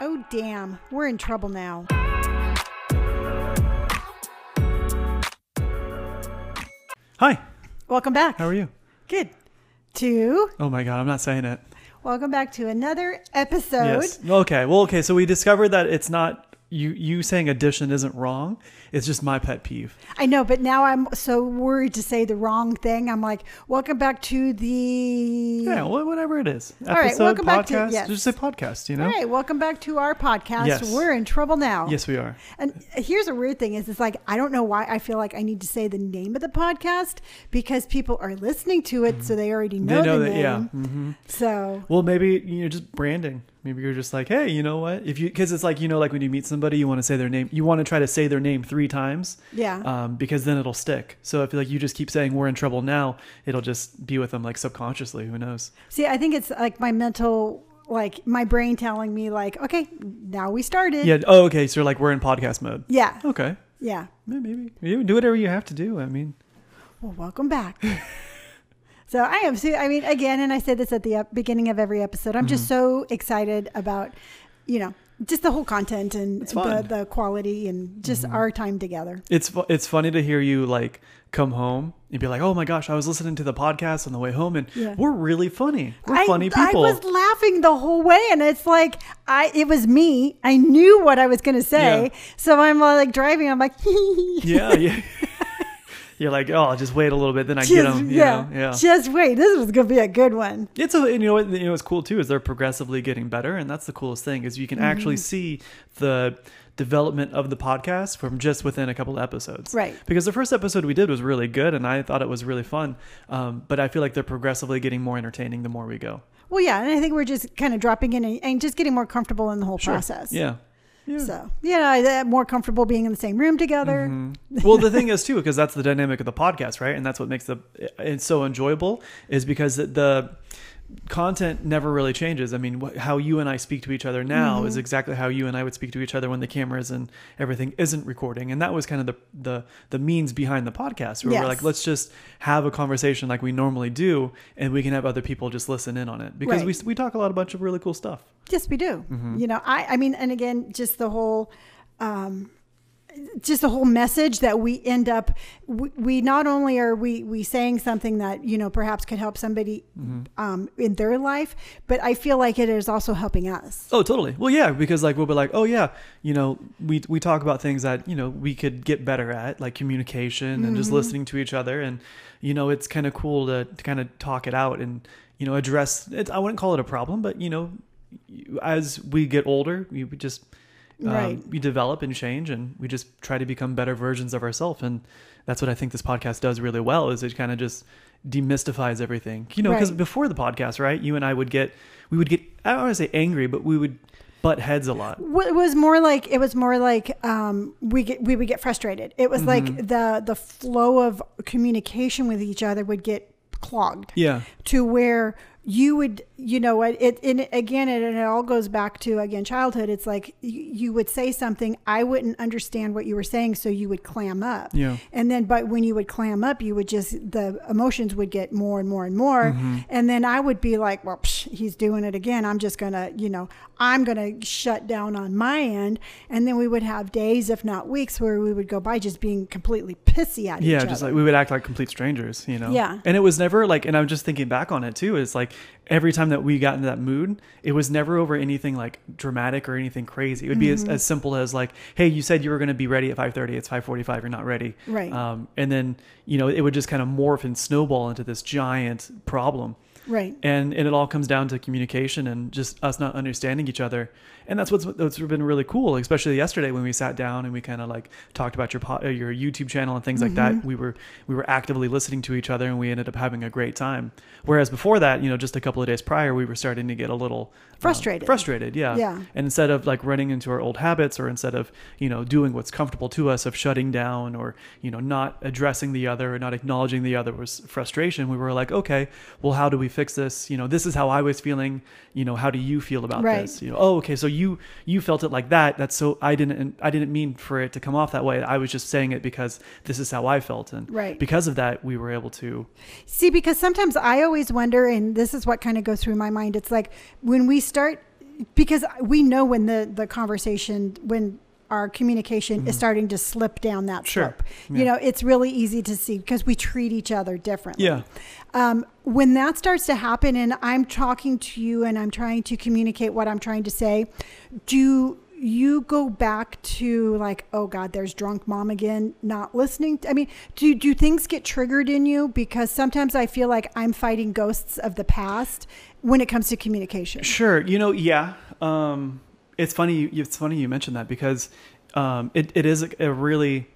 Oh, damn. We're in trouble now. Hi, Welcome back. how are you? Good. To Oh my god, I'm not saying it. welcome back to another episode. Yes. Okay. Well, okay. So we discovered that it's not you. You saying addition isn't wrong. It's just my pet peeve. I know, but now I'm so worried to say the wrong thing. I'm like, welcome back to the. Yeah. Whatever it is. All right, Episode, welcome back to- podcast. yes. Just say podcast. You know. All right, welcome back to our podcast. Yes. We're in trouble now. Yes, we are. And here's a weird thing is it's like I don't know why I feel like I need to say the name of the podcast because people are listening to it so they already know, Mm-hmm. they know the that. name. Yeah. hmm So Well, maybe you know, just branding. Maybe you're just like, hey, you know what? If you, because it's like you know, like when you meet somebody, you want to say their name. You want to try to say their name three times. yeah. Um, because then it'll stick. So if like you just keep saying we're in trouble now, it'll just be with them like subconsciously. Who knows? See, I think it's like my mental like my brain telling me like, okay, now we started. Yeah. Oh, okay. So like we're in podcast mode. Yeah. Okay. Yeah. Yeah, maybe you do whatever you have to do. I mean, Well, welcome back. so I am. So I mean, again, and I say this at the beginning of every episode. I'm just Mm-hmm. so excited about, you know, just the whole content and the. Mm-hmm. the quality and just our time together. it's it's funny to hear you like come home and be like, oh my gosh, I was listening to the podcast on the way home, and Yeah. we're really funny. We're I, funny people. I was laughing the whole way, and it's like I. It was me. I knew what I was going to say, Yeah. so I'm like driving. I'm like, yeah, yeah. You're like, oh, I'll just wait a little bit, then I just, get them. You yeah, know? yeah. just wait. This was going to be a good one. It's a, you know what you know what's cool too is they're progressively getting better, and that's the coolest thing is you can Mm-hmm. actually see the development of the podcast from just within a couple of episodes. Right. Because the first episode we did was really good, and I thought it was really fun. Um, but I feel like they're progressively getting more entertaining the more we go. Well, yeah, and I think we're just kind of dropping in and, and just getting more comfortable in the whole process. Yeah. Yeah. So, you know, they're more comfortable being in the same room together. Mhm. well, the thing is too, because that's the dynamic of the podcast, right? And that's what makes the it's so enjoyable is because the content never really changes. I mean, wh- how you and I speak to each other now Mm-hmm. is exactly how you and I would speak to each other when the cameras and everything isn't recording. And that was kind of the the the means behind the podcast, where Yes. we're like, let's just have a conversation like we normally do, and we can have other people just listen in on it because we we talk a lot, a bunch of really cool stuff. Yes, we do. Mm-hmm. You know, I, I mean, and again, just the whole, um, just the whole message that we end up, we, we not only are we we saying something that you know perhaps could help somebody Mm-hmm. um, in their life, but I feel like it is also helping us. Oh, totally. Well, yeah, because like we'll be like, oh yeah, you know, we we talk about things that you know we could get better at, like communication and just listening to each other, and you know, it's kind of cool to, to kind of talk it out and you know address. It, I wouldn't call it a problem, but you know, as we get older, we we um, Right. we develop and change, and we just try to become better versions of ourselves, and that's what I think this podcast does really well. Is it kind of just demystifies everything, you know? Because Right. before the podcast, right, you and I would get we would get I don't want to say angry, but we would butt heads a lot. Well, It was more like it was more like um, we get we would get frustrated. It was Mm-hmm. like the the flow of communication with each other would get clogged. Yeah. to where you would you know what it and again it, and it all goes back to again childhood it's like you, you would say something i wouldn't understand what you were saying so you would clam up Yeah. and then but when you would clam up you would just the emotions would get more and more and more Mm-hmm. and then i would be like well psh, he's doing it again i'm just gonna you know i'm gonna shut down on my end and then we would have days if not weeks where we would go by just being completely pissy at each other. Yeah, just like we would act like complete strangers, you know. Yeah. And it was never like and I'm just thinking back on it too, it's like every time that we got into that mood, it was never over anything like dramatic or anything crazy. It would be Mm-hmm. as, as simple as like, hey, you said you were gonna be ready at five thirty, it's five forty five, you're not ready. Right. Um and then, you know, it would just kind of morph and snowball into this giant problem. right and and it all comes down to communication and just us not understanding each other and that's what's what's been really cool especially yesterday when we sat down and we kind of like talked about your po- uh, your YouTube channel and things like that. We were we were actively listening to each other and we ended up having a great time. Whereas before that you know just a couple of days prior we were starting to get a little uh, Frustrated. frustrated yeah. Yeah. and instead of like running into our old habits or instead of you know doing what's comfortable to us of shutting down or you know not addressing the other or not acknowledging the other was frustration we were like okay well how do we fix this? You know this is how i was feeling. You know how do you feel about Right. this? You know oh okay so you you felt it like that that's so i didn't i didn't mean for it to come off that way i was just saying it because this is how i felt and Right. because of that we were able to See, because sometimes I always wonder, and this is what kind of goes through my mind. It's like when we start because we know when the the conversation when our communication Mm-hmm. is starting to slip down that Sure. slope. You know, it's really easy to see because we treat each other differently. Yeah. Um, when that starts to happen and I'm talking to you and I'm trying to communicate what I'm trying to say, do you go back to like, oh God, there's drunk mom again, not listening? I mean, do, do things get triggered in you? Because sometimes I feel like I'm fighting ghosts of the past when it comes to communication. Sure. You know, yeah. Um, it's funny. You, it's funny you mentioned that because um, it, it is a, really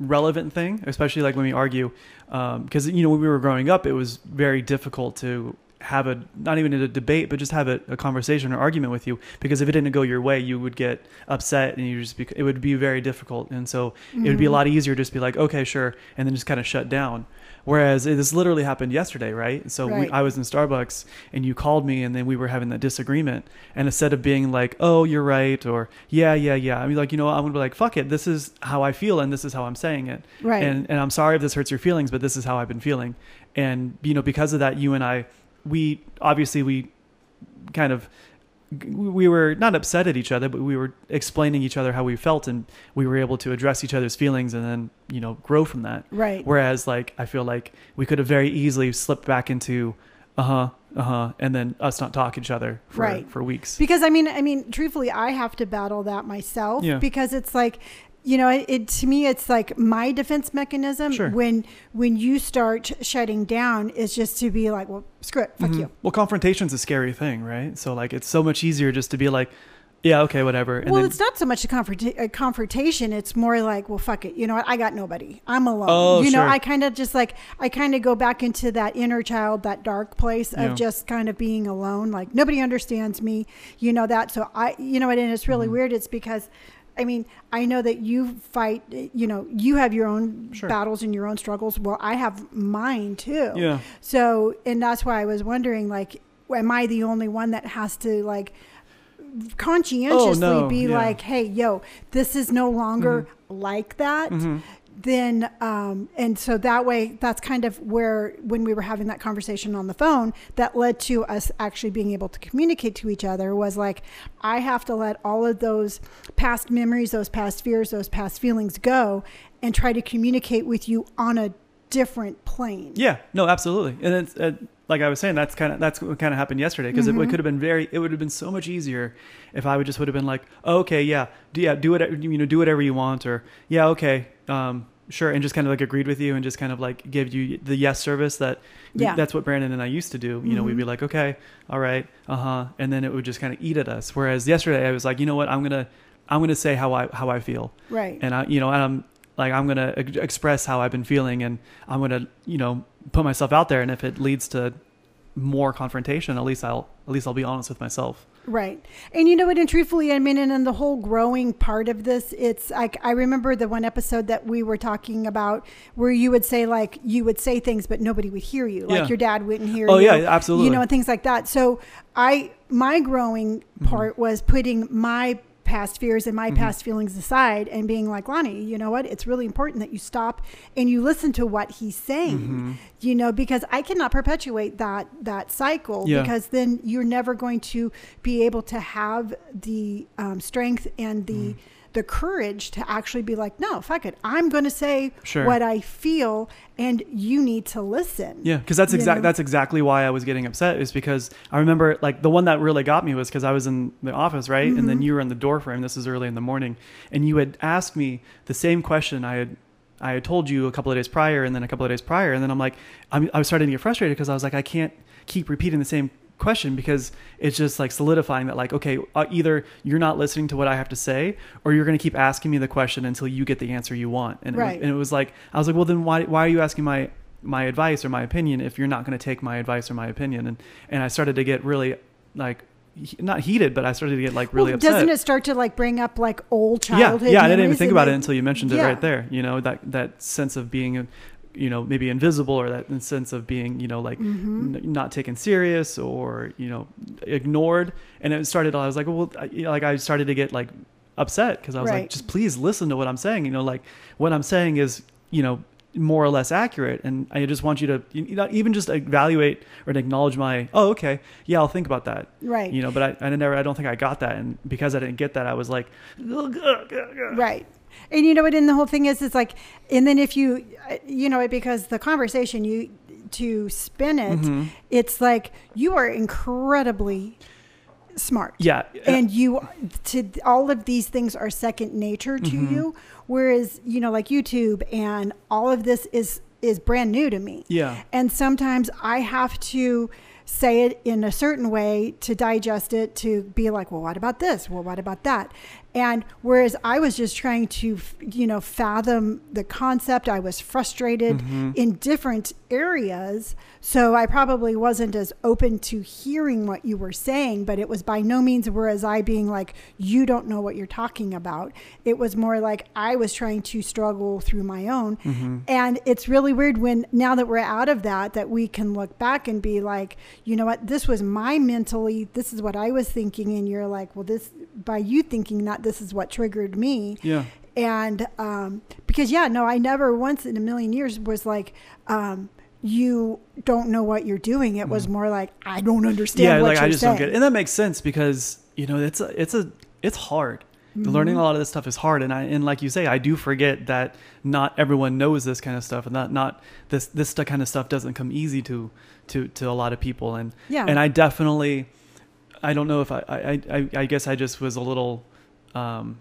relevant thing, especially like when we argue. Because you know, when we were growing up, it was very difficult to have a not even a debate, but just have a, a conversation or argument with you. Because if it didn't go your way, you would get upset, and you just be, it would be very difficult. And so it would be a lot easier just to be like, okay, sure, and then just kind of shut down. Whereas it, this literally happened yesterday, right? So we, I was in Starbucks and you called me and then we were having that disagreement. And instead of being like, oh, you're right, or yeah, yeah, yeah, I mean, like, you know, I'm gonna be like, fuck it, this is how I feel and this is how I'm saying it. Right. And, and I'm sorry if this hurts your feelings, but this is how I've been feeling. And, you know, because of that, you and I, we obviously, we kind of, we were not upset at each other, but we were explaining each other how we felt and we were able to address each other's feelings and then, you know, grow from that. Right. Whereas, like, I feel like we could have very easily slipped back into, uh huh, uh huh, and then us not talk to each other for Right. for weeks. Because I mean, I mean, truthfully, I have to battle that myself Yeah. because it's like, you know, it, it to me, it's like my defense mechanism Sure. when when you start shutting down is just to be like, well, screw it, fuck Mhm. you. Well, confrontation's a scary thing, right? So, like, it's so much easier just to be like, yeah, okay, whatever. And well, then, it's not so much a, a confrontation. It's more like, well, fuck it. You know what? I got nobody. I'm alone. Oh, you know, sure. I kind of just like, I kind of go back into that inner child, that dark place of Yeah. just kind of being alone. Like nobody understands me. You know that. So I, you know what? And it's really Mhm. weird. It's because. I mean, I know that you fight, you know, you have your own Sure. battles and your own struggles. Well, I have mine too. yeah, So, and that's why I was wondering, like, am I the only one that has to like conscientiously Oh, no, be yeah. like, hey, yo, this is no longer like that? hmm Then, um, and so that way, that's kind of where when we were having that conversation on the phone, that led to us actually being able to communicate to each other was like, I have to let all of those past memories, those past fears, those past feelings go, and try to communicate with you on a different plane. yeah, no, absolutely. And it's uh, like I was saying, that's kind of that's what kind of happened yesterday because it, Mhm. could have been very, it would have been so much easier if I would just would have been like, oh, okay, yeah, do, yeah, do it, you know, do whatever you want, or yeah, okay, um, sure, and just kind of like agreed with you and just kind of like give you the yes service that Yeah. that's what Brandon and I used to do. You know, we'd be Mhm. like, okay, all right, uh huh, and then it would just kind of eat at us. Whereas yesterday, I was like, you know what, I'm gonna, I'm gonna say how I how I feel, Right. and I, you know, and I'm like, I'm gonna ex- express how I've been feeling, and I'm gonna, you know, put myself out there, and if it leads to more confrontation, at least I'll, at least I'll be honest with myself. Right. And you know what? And truthfully, I mean, and in the whole growing part of this, it's like I remember the one episode that we were talking about where you would say, like, you would say things, but nobody would hear you. Like Yeah. your dad wouldn't hear Oh you. yeah, absolutely. You know, and things like that. So I, my growing Mm-hmm. part was putting my past fears and my Mhm. past feelings aside and being like, Lonnie, you know what? It's really important that you stop and you listen to what he's saying Mhm. you know because i cannot perpetuate that that cycle Yeah. because then you're never going to be able to have the um, strength and the Mm. The courage to actually be like no fuck it i'm going to say Sure. what i feel and you need to listen Yeah, because that's exactly, That's exactly why I was getting upset. Is because I remember like the one that really got me was because I was in the office, right, and Mm-hmm. then you were in the door frame. This is early in the morning, and you had asked me the same question I had. I had told you a couple of days prior, and then a couple of days prior, and then I'm like, I'm, I was starting to get frustrated because I was like, I can't keep repeating the same question because it's just like solidifying that like okay uh, either you're not listening to what i have to say or you're going to keep asking me the question until you get the answer you want and, it was, Right. and it was like i was like well then why, why are you asking my my advice or my opinion if you're not going to take my advice or my opinion and and i started to get really like not heated but i started to get like really well, upset doesn't it start to like bring up like old yeah childhood yeah yeah. i didn't even think about it until you mentioned it right there you know that that sense of being you know maybe invisible or that sense of being you know like Mhm. n- not taken serious or you know ignored. And it started i was like well I- you know, like i started to get like upset because i was Right. like just please listen to what i'm saying. You know like what i'm saying is you know more or less accurate. And i just want you to you know even just evaluate or acknowledge my oh okay. Yeah i'll think about that. Right. You know but i, I never i don't think i got that. And because i didn't get that i was like right. And you know what? And the whole thing is it's like and then if you you know it because the conversation you to spin it Mm-hmm. it's like you are incredibly smart. Yeah and you to all of these things are second nature to Mm-hmm. you whereas you know like youtube and all of this is is brand new to me. Yeah. And sometimes i have to say it in a certain way to digest it to be like well what about this? Well what about that and whereas i was just trying to you know fathom the concept i was frustrated Mm-hmm. in different areas. So i probably wasn't as open to hearing what you were saying but it was by no means whereas i being like you don't know what you're talking about. It was more like i was trying to struggle through my own. Mm-hmm. and it's really weird when now that we're out of that that we can look back and be like you know what? This was my mentally this is what i was thinking. And you're like well this by you thinking that this is what triggered me. Yeah. And um, because yeah no i never once in a million years was like um, you don't know what you're doing. It was more like i don't understand yeah what like you're i just saying don't get it. And that makes sense because you know it's a it's a it's hard. Mm-hmm. learning a lot of this stuff is hard. And i and like you say i do forget that not everyone knows this kind of stuff and that not this this kind of stuff doesn't come easy to to to a lot of people. And Yeah. and i definitely i don't know if i i i, I guess i just was a little um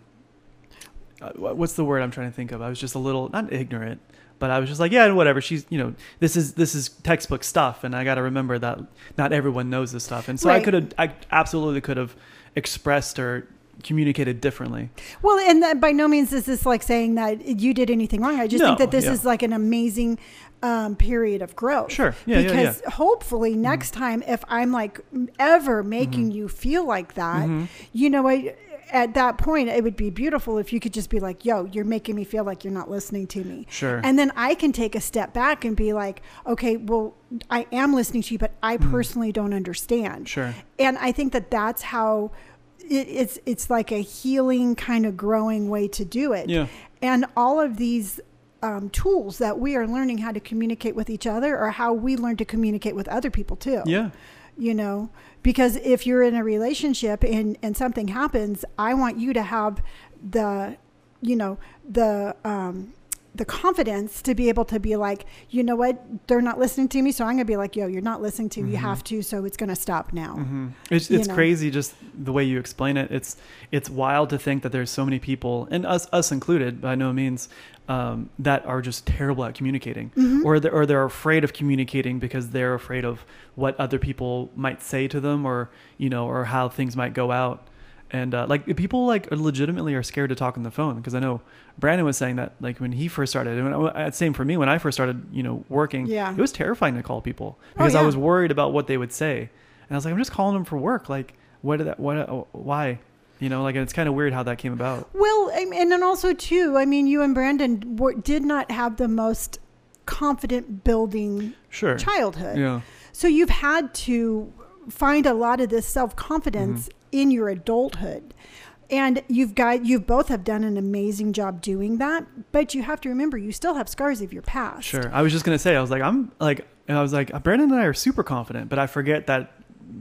uh, what's the word i'm trying to think of i was just a little not ignorant but i was just like yeah whatever she's you know this is this is textbook stuff and i got to remember that not everyone knows this stuff and so i could have i absolutely could have expressed or communicated differently Well, and that by no means is this like saying that you did anything wrong. I just No, think that this yeah. is like an amazing um, period of growth. Sure. Yeah, yeah, because yeah. hopefully next time, if I'm like ever making you feel like that, Mhm. you know what? At that point, it would be beautiful if you could just be like, "Yo, you're making me feel like you're not listening to me." Sure. And then I can take a step back and be like, "Okay, well, I am listening to you, but I personally don't understand." Sure. and I think that that's how it, it's it's like a healing kind of growing way to do it. Yeah. And all of these um, tools that we are learning how to communicate with each other, or how we learn to communicate with other people too. Yeah. You know, because if you're in a relationship and and something happens, I want you to have the, you know, the um, the confidence to be able to be like, you know what, they're not listening to me, so I'm gonna be like, yo, you're not listening to me. You have to, so it's gonna stop now. hmm It's it's know. crazy just the way you explain it. It's it's wild to think that there's so many people, and us us included, by no means, um, that are just terrible at communicating, Mm-hmm. or they're, or they're afraid of communicating because they're afraid of what other people might say to them, or you know, or how things might go out. And uh, like people like legitimately are scared to talk on the phone because I know Brandon was saying that like when he first started, and when I, same for me when I first started, you know, working. Yeah. it was terrifying to call people Oh, because I was worried about what they would say. And I was like, I'm just calling them for work. Like, what did that, what, uh, why? You know, like, it's kind of weird how that came about. Well, I and then also too, I mean, you and Brandon were, did not have the most confident building Sure. childhood. Yeah. So you've had to find a lot of this self confidence Mm-hmm. In your adulthood. And you've got you both have done an amazing job doing that, but you have to remember you still have scars of your past. Sure. I was just going to say, I was like, I'm like, and I was like, Brandon and I are super confident, but I forget that,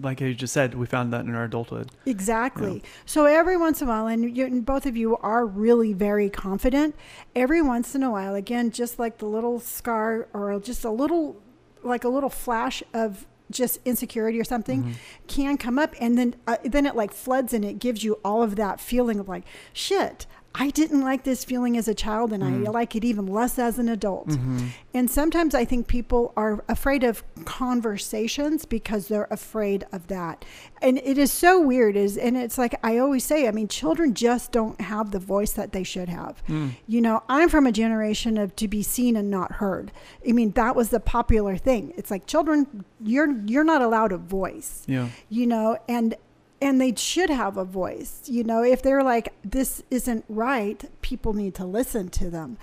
like you just said, we found that in our adulthood. Exactly. So every once in a while, and, you, and both of you are really very confident. Every once in a while, again, just like the little scar or just a little, like a little flash of just insecurity or something Mm-hmm. can come up, and then uh, then it like floods and it gives you all of that feeling of like shit. I didn't like this feeling as a child, and Mm. I like it even less as an adult. Mm-hmm. And sometimes I think people are afraid of conversations because they're afraid of that. And it is so weird is and it's like I always say, I mean, children just don't have the voice that they should have. Mm. You know, I'm from a generation of to be seen and not heard. I mean, that was the popular thing. It's like children you're you're not allowed a voice Yeah. you know and and they should have a voice you know if they're like this isn't right people need to listen to them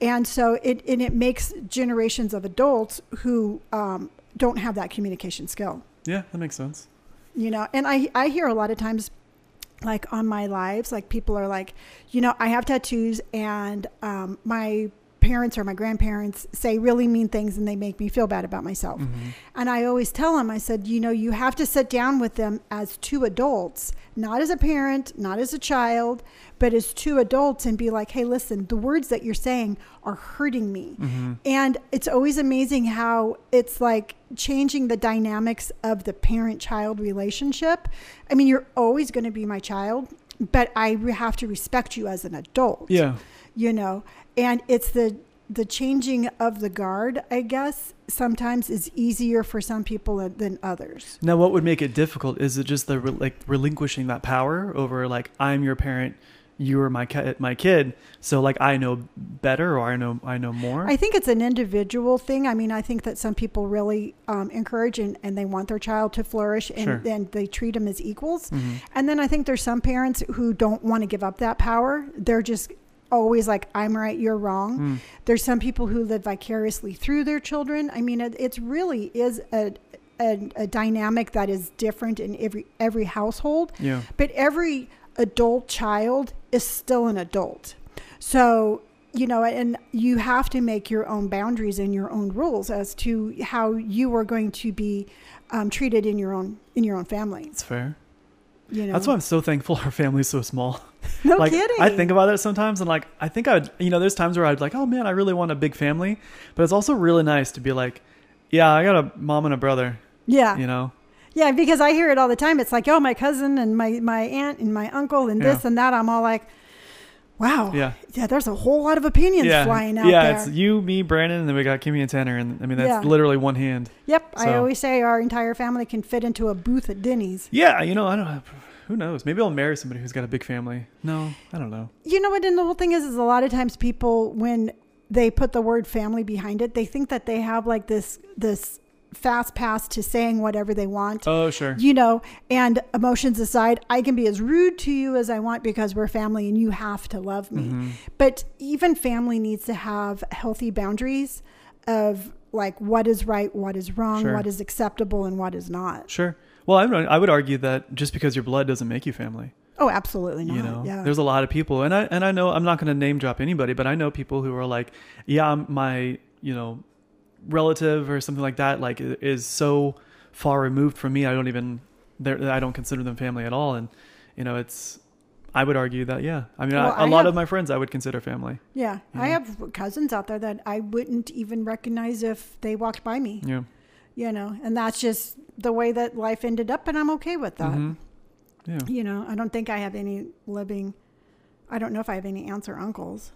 and so it and it makes generations of adults who um, don't have that communication skill Yeah. That makes sense. you know and i i hear a lot of times like on my lives like people are like you know i have tattoos and um, my parents or my grandparents say really mean things and they make me feel bad about myself. Mm-hmm. And I always tell them, I said, you know, you have to sit down with them as two adults, not as a parent, not as a child, but as two adults and be like, hey, listen, the words that you're saying are hurting me. Mm-hmm. And it's always amazing how it's like changing the dynamics of the parent child relationship. I mean, you're always going to be my child, but I have to respect you as an adult Yeah. You know and it's the the changing of the guard i guess sometimes is easier for some people than- others Now, what would make it difficult? Is it just the re- like relinquishing that power over like I'm your parent, you are my ki- my kid, so like I know better or I know I know more. i think it's an individual thing i mean i think that some people really um, encourage and, and they want their child to flourish and Sure. then they treat them as equals Mhm. and then i think there's some parents who don't want to give up that power they're just always like i'm right you're wrong Mm. There's some people who live vicariously through their children. I mean, it it's really is a, a, a dynamic that is different in every every household. Yeah. But every adult child is still an adult. So you know, and you have to make your own boundaries and your own rules as to how you are going to be um, treated in your own in your own family. It's fair. You know, That's why I'm so thankful our family's so small. no like kidding. I think about that sometimes and like I think I would you know, there's times where I'd like, oh man, I really want a big family. But it's also really nice to be like, yeah, I got a mom and a brother, yeah, you know? Yeah, because I hear it all the time. It's like, oh, my cousin and my, my aunt and my uncle and this Yeah. and that. I'm all like, wow. Yeah. Yeah, there's a whole lot of opinions yeah. flying out yeah, there. it's you, me, Brandon, and then we got Kimmy and Tanner and I mean that's literally one hand. yep. I always say our entire family can fit into a booth at Denny's. Yeah, you know, I don't who knows? Maybe I'll marry somebody who's got a big family. No, I don't know. You know what? And the whole thing is, is a lot of times people, when they put the word family behind it, they think that they have like this, this fast pass to saying whatever they want. Oh, sure. you know, and emotions aside, I can be as rude to you as I want because we're family and you have to love me. Mhm. But even family needs to have healthy boundaries of like what is right, what is wrong, Sure. what is acceptable, and what is not. Sure. Well, I would, I would argue that just because your blood doesn't make you family. Oh, absolutely not. you know yeah. there's a lot of people and i and i know i'm not going to name drop anybody but i know people who are like yeah my you know relative or something like that like is so far removed from me i don't even i don't consider them family at all and you know it's i would argue that yeah i mean Well, I, a I lot have- of my friends i would consider family yeah. I Yeah. have cousins out there that I wouldn't even recognize if they walked by me, yeah you know, and that's just the way that life ended up, and I'm okay with that. Mhm. yeah You know, I don't think I have any living, I don't know if I have any aunts or uncles.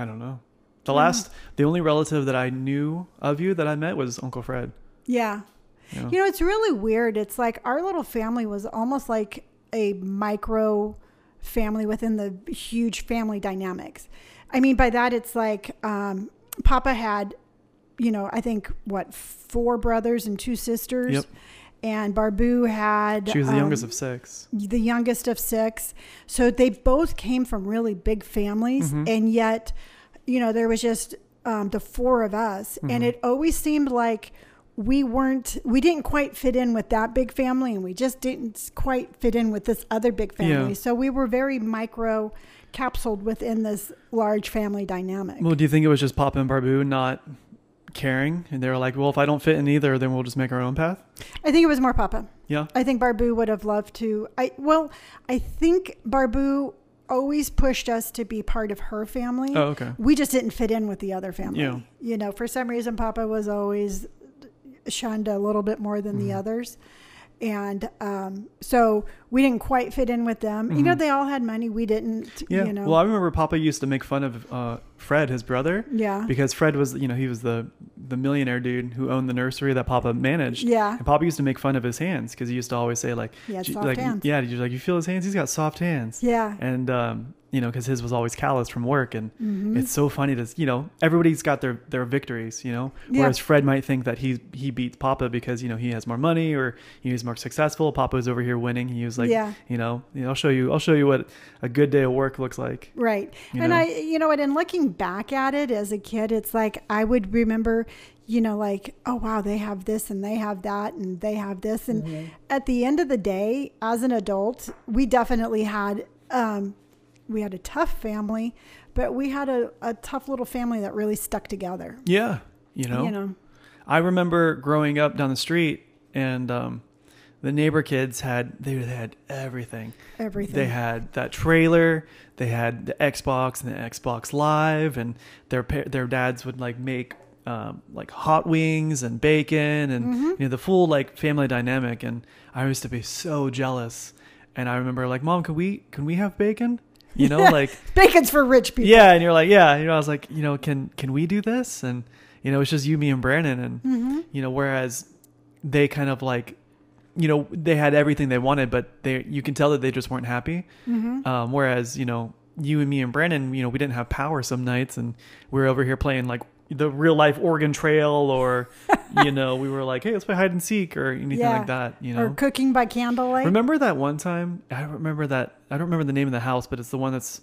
i don't know the Yeah. last the only relative that i knew of you that i met was uncle fred Yeah. you know? You know, it's really weird. It's like our little family was almost like a micro family within the huge family dynamics. I mean, by that, it's like um, Papa had, you know, I think what, four brothers and two sisters. Yep. And Barbu had. she was the um, youngest of six the youngest of six. So they both came from really big families, Mhm. and yet, you know, there was just um, the four of us, and Mhm. it always seemed like we weren't, we didn't quite fit in with that big family, and we just didn't quite fit in with this other big family. Yeah. So we were very micro capsuled within this large family dynamic. Well, do you think it was just Pop and Barbu not caring, and they were like, "Well, if I don't fit in either, then we'll just make our own path"? I think it was more Papa. Yeah. I think Barbu would have loved to. I well, I think Barbu always pushed us to be part of her family. Oh, okay. We just didn't fit in with the other family. Yeah. You know, for some reason, Papa was always shunned a little bit more than the Mhm. others. And um, so we didn't quite fit in with them. You know, they all had money. We didn't, Yeah. you know. Well, I remember Papa used to make fun of uh, Fred, his brother, yeah. because Fred was, you know, he was the the millionaire dude who owned the nursery that Papa managed. Yeah. And Papa used to make fun of his hands because he used to always say like, had soft like, hands. yeah, you're like, you feel his hands? He's got soft hands. Yeah. And um, you know, because his was always calloused from work, and Mhm. it's so funny to, you know, everybody's got their their victories, you know. Yeah. Whereas Fred might think that he he beats Papa because you know he has more money or he's more successful. Papa's over here winning. He was like, Yeah. you know, I'll show you, I'll show you what a good day of work looks like. Right. You and know? I, you know what, in looking back at it as a kid, it's like I would remember, you know, like, oh, wow, they have this and they have that and they have this. And at the end of the day, as an adult, we definitely had um, we had a tough family, but we had a, a tough little family that really stuck together. Yeah. You know, You know, I remember growing up down the street and um, the neighbor kids had they had everything. everything. They had that trailer, they had the Xbox and the Xbox Live, and their their dads would like make um, like hot wings and bacon and Mm-hmm. you know the full like family dynamic. And I used to be so jealous. And I remember like, Mom, can we can we have bacon? You know, like Bacon's for rich people. yeah. And you're like, yeah. You know, I was like, you know, can can we do this? And you know, it's just you, me, and Brandon. And Mm-hmm. you know, whereas they kind of like, you know, they had everything they wanted, but they you can tell that they just weren't happy. Mm-hmm. Um, whereas you know, you and me and Brandon, you know, we didn't have power some nights, and we are over here playing like the real life Oregon Trail, or you know, we were like, hey, let's play hide and seek, or anything Yeah. like that. You know, Or cooking by candlelight. remember that one time? I remember that. I don't remember the name of the house, but it's the one that's.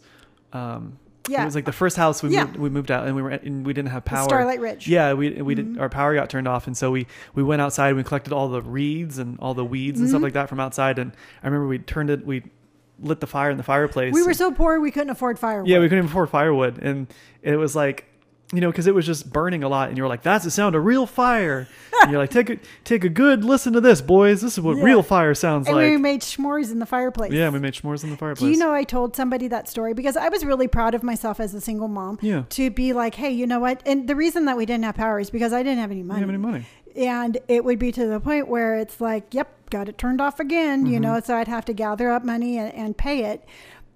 Um, Yeah. It was like the first house we Yeah. moved, we moved out, and we were and we didn't have The power. Starlight Ridge. Yeah, we we Mm-hmm. did our power got turned off, and so we we went outside. and We collected all the reeds and all the weeds and stuff Mm-hmm. like that from outside. And I remember we turned it, we lit the fire in the fireplace. We were so poor we couldn't afford firewood. yeah, we couldn't afford firewood, and it was like, you know, because it was just burning a lot, and you were like, "That's the sound of real fire." and you're like, "Take a take a good listen to this, boys. This is what Yeah. real fire sounds and like." we made s'mores in the fireplace. yeah, we made s'mores in the fireplace. Do you know I told somebody that story because I was really proud of myself as a single mom Yeah. to be like, hey, you know what? And the reason that we didn't have power is because I didn't have any money. didn't have any money. And it would be to the point where it's like, yep, got it turned off again, you Mm-hmm. know, so I'd have to gather up money and, and pay it.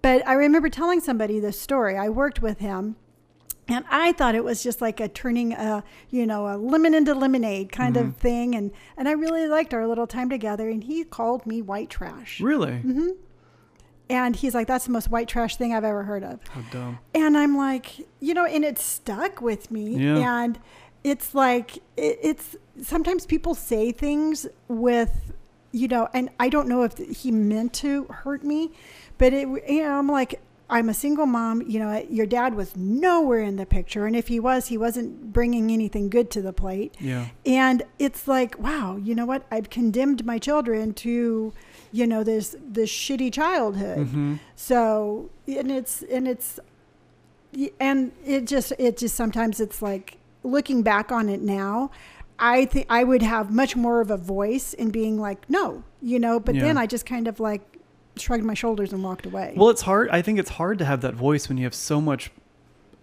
But I remember telling somebody this story. I worked with him. And I thought it was just like a turning a, you know, a lemon into lemonade kind Mm-hmm. of thing. And, and I really liked our little time together. And he called me white trash. Really? Mm-hmm. And he's like, that's the most white trash thing I've ever heard of. How dumb. And I'm like, you know, and it stuck with me. Yeah. And it's like, it, it's sometimes people say things with, you know, and I don't know if he meant to hurt me, but it, you know, I'm like, I'm a single mom. You know, your dad was nowhere in the picture. And if he was, he wasn't bringing anything good to the plate. Yeah. And it's like, wow, you know what? I've condemned my children to, you know, this this shitty childhood. hmm So, and it's and it's and it just it just sometimes it's like looking back on it now, I think I would have much more of a voice in being like, no, you know, but Yeah. then I just kind of like shrugged my shoulders and walked away. Well, it's hard. I think it's hard to have that voice when you have so much.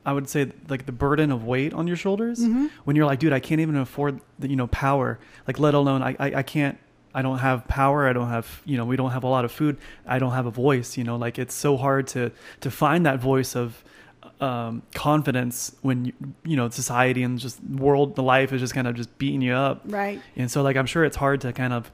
I would say like the burden of weight on your shoulders. Mhm. When you're like, dude, I can't even afford the you know power. Like, let alone I, I I can't. I don't have power. I don't have you know we don't have a lot of food. I don't have a voice. You know, like it's so hard to to find that voice of um, confidence when you, you know society and just world the life is just kind of just beating you up. right. And so, like, I'm sure it's hard to kind of,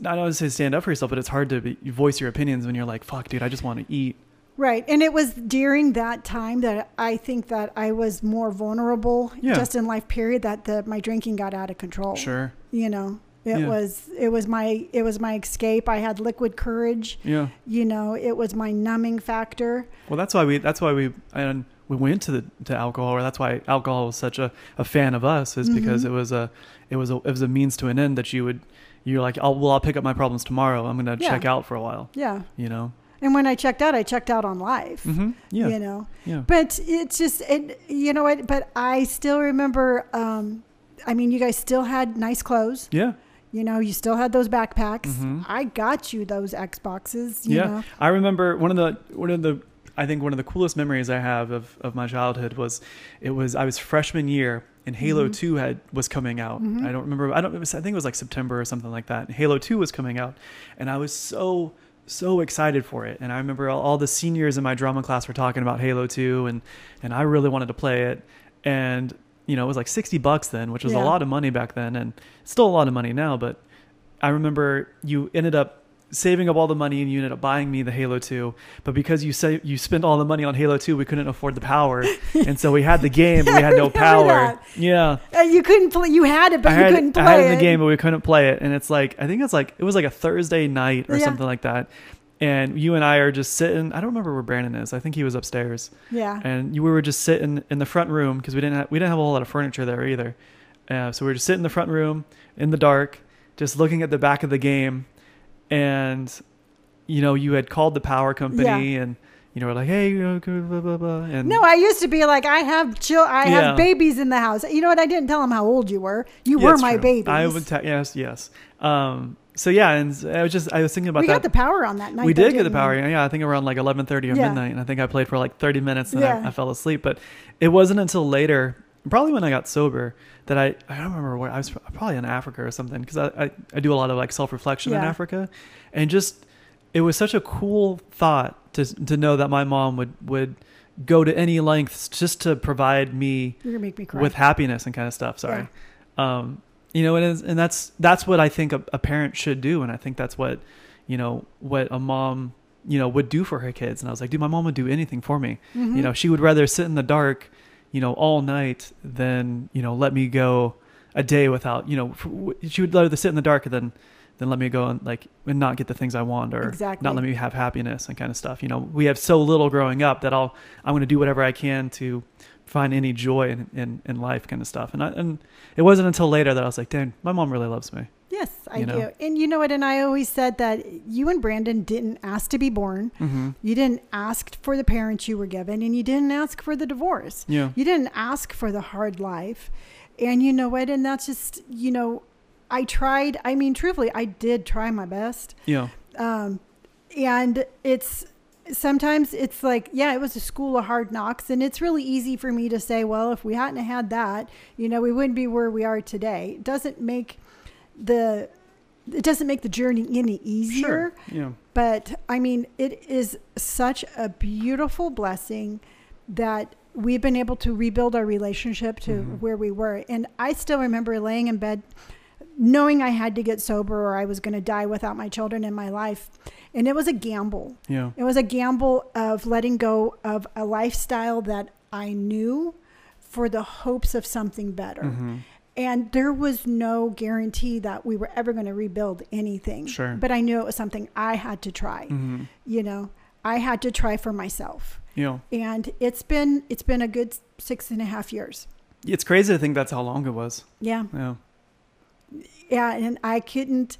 I don't want to say stand up for yourself, but it's hard to be, voice your opinions when you're like, fuck, dude, I just want to eat. Right. And it was during that time that I think that I was more vulnerable Yeah. just in life period that the my drinking got out of control. Sure. You know. It Yeah. was it was my it was my escape. I had liquid courage. Yeah. You know, it was my numbing factor. Well, that's why we, that's why we, and we went to the, to alcohol, or that's why alcohol was such a, a fan of us is because Mhm. it was a, it was a, it was a means to an end that you would, you're like, oh, well, I'll pick up my problems tomorrow. I'm going to Yeah. check out for a while, Yeah. you know? And when I checked out, I checked out on life. hmm Yeah. You know. Yeah. But it's just it you know what, but I still remember um I mean you guys still had nice clothes. Yeah. You know, you still had those backpacks. Mhm. I got you those Xboxes, you yeah. know. I remember one of the one of the I think one of the coolest memories I have of, of my childhood was it was I was freshman year and Halo Mhm. 2 had was coming out. Mhm. I don't remember I don't it was, I think it was like September or something like that. And Halo 2 was coming out and I was so so excited for it. And I remember all, all the seniors in my drama class were talking about Halo 2 and and I really wanted to play it and you know, it was like 60 bucks then, which was Yeah. a lot of money back then and still a lot of money now, but I remember you ended up saving up all the money and you ended up buying me the Halo 2. But because you say you spent all the money on Halo 2, we couldn't afford the power. and so we had the game, but we had no power. Yeah. Uh, you couldn't play you had it but I you had, couldn't play I had it in it. the game, but we couldn't play it. And it's like, I think it's like, it was like a Thursday night or Yeah. something like that. And you and I are just sitting. I don't remember where Brandon is. I think he was upstairs Yeah. and you we were just sitting in the front room because we didn't have, we didn't have a whole lot of furniture there either. Uh, so we were just sitting in the front room in the dark, just looking at the back of the game, and you know you had called the power company and you know, we're like, hey, you know, blah blah blah. And No, I used to be like, I have chil- I Yeah. have babies in the house. You know what? I didn't tell them how old you were. You Yeah, were my babies. I would te- yes, yes. Um, so yeah, and I was just I was thinking about we that. got the power on that night. we did get the power. we? Yeah, I think around like eleven thirty or Yeah. midnight, and I think I played for like thirty minutes, and Yeah. I, I fell asleep. But it wasn't until later, probably when I got sober, that I I don't remember where I was. Probably in Africa or something, because I, I I do a lot of like self reflection in Africa, and just it was such a cool thought to to know that my mom would would go to any lengths just to provide me me cry. with happiness and kind of stuff. Sorry. Um, you know, and, and that's, that's what I think a, a parent should do. And I think that's what, you know, what a mom, you know, would do for her kids. And I was like, dude, my mom would do anything for me. Mhm. You know, she would rather sit in the dark, you know, all night than, you know, let me go a day without, you know, she would rather sit in the dark than, than let me go and like, and not get the things I want or Exactly. not let me have happiness and kind of stuff. You know, we have so little growing up that I'll, I'm going to do whatever I can to find any joy in, in, in life kind of stuff. And I, and it wasn't until later that I was like, dang, my mom really loves me. Yes, I you do. And you know what? And I always said that you and Brandon didn't ask to be born. Mm-hmm. You didn't ask for the parents you were given, and you didn't ask for the divorce. Yeah. You didn't ask for the hard life. And you know what? And that's just, you know, I tried. I mean, truthfully, I did try my best. Yeah. Um, and it's sometimes it's like, yeah, it was a school of hard knocks. And it's really easy for me to say, well, if we hadn't had that, you know, we wouldn't be where we are today. It doesn't make the, it doesn't make the journey any easier. Sure. Yeah. But I mean, it is such a beautiful blessing that we've been able to rebuild our relationship to Mhm. where we were. And I still remember laying in bed knowing I had to get sober or I was going to die without my children in my life. And it was a gamble. Yeah. It was a gamble of letting go of a lifestyle that I knew for the hopes of something better. Mm-hmm. And there was no guarantee that we were ever going to rebuild anything. Sure. But I knew it was something I had to try. Mm-hmm. You know, I had to try for myself. Yeah. And it's been it's been a good six and a half years. It's crazy to think that's how long it was. Yeah. Yeah. Yeah. And I couldn't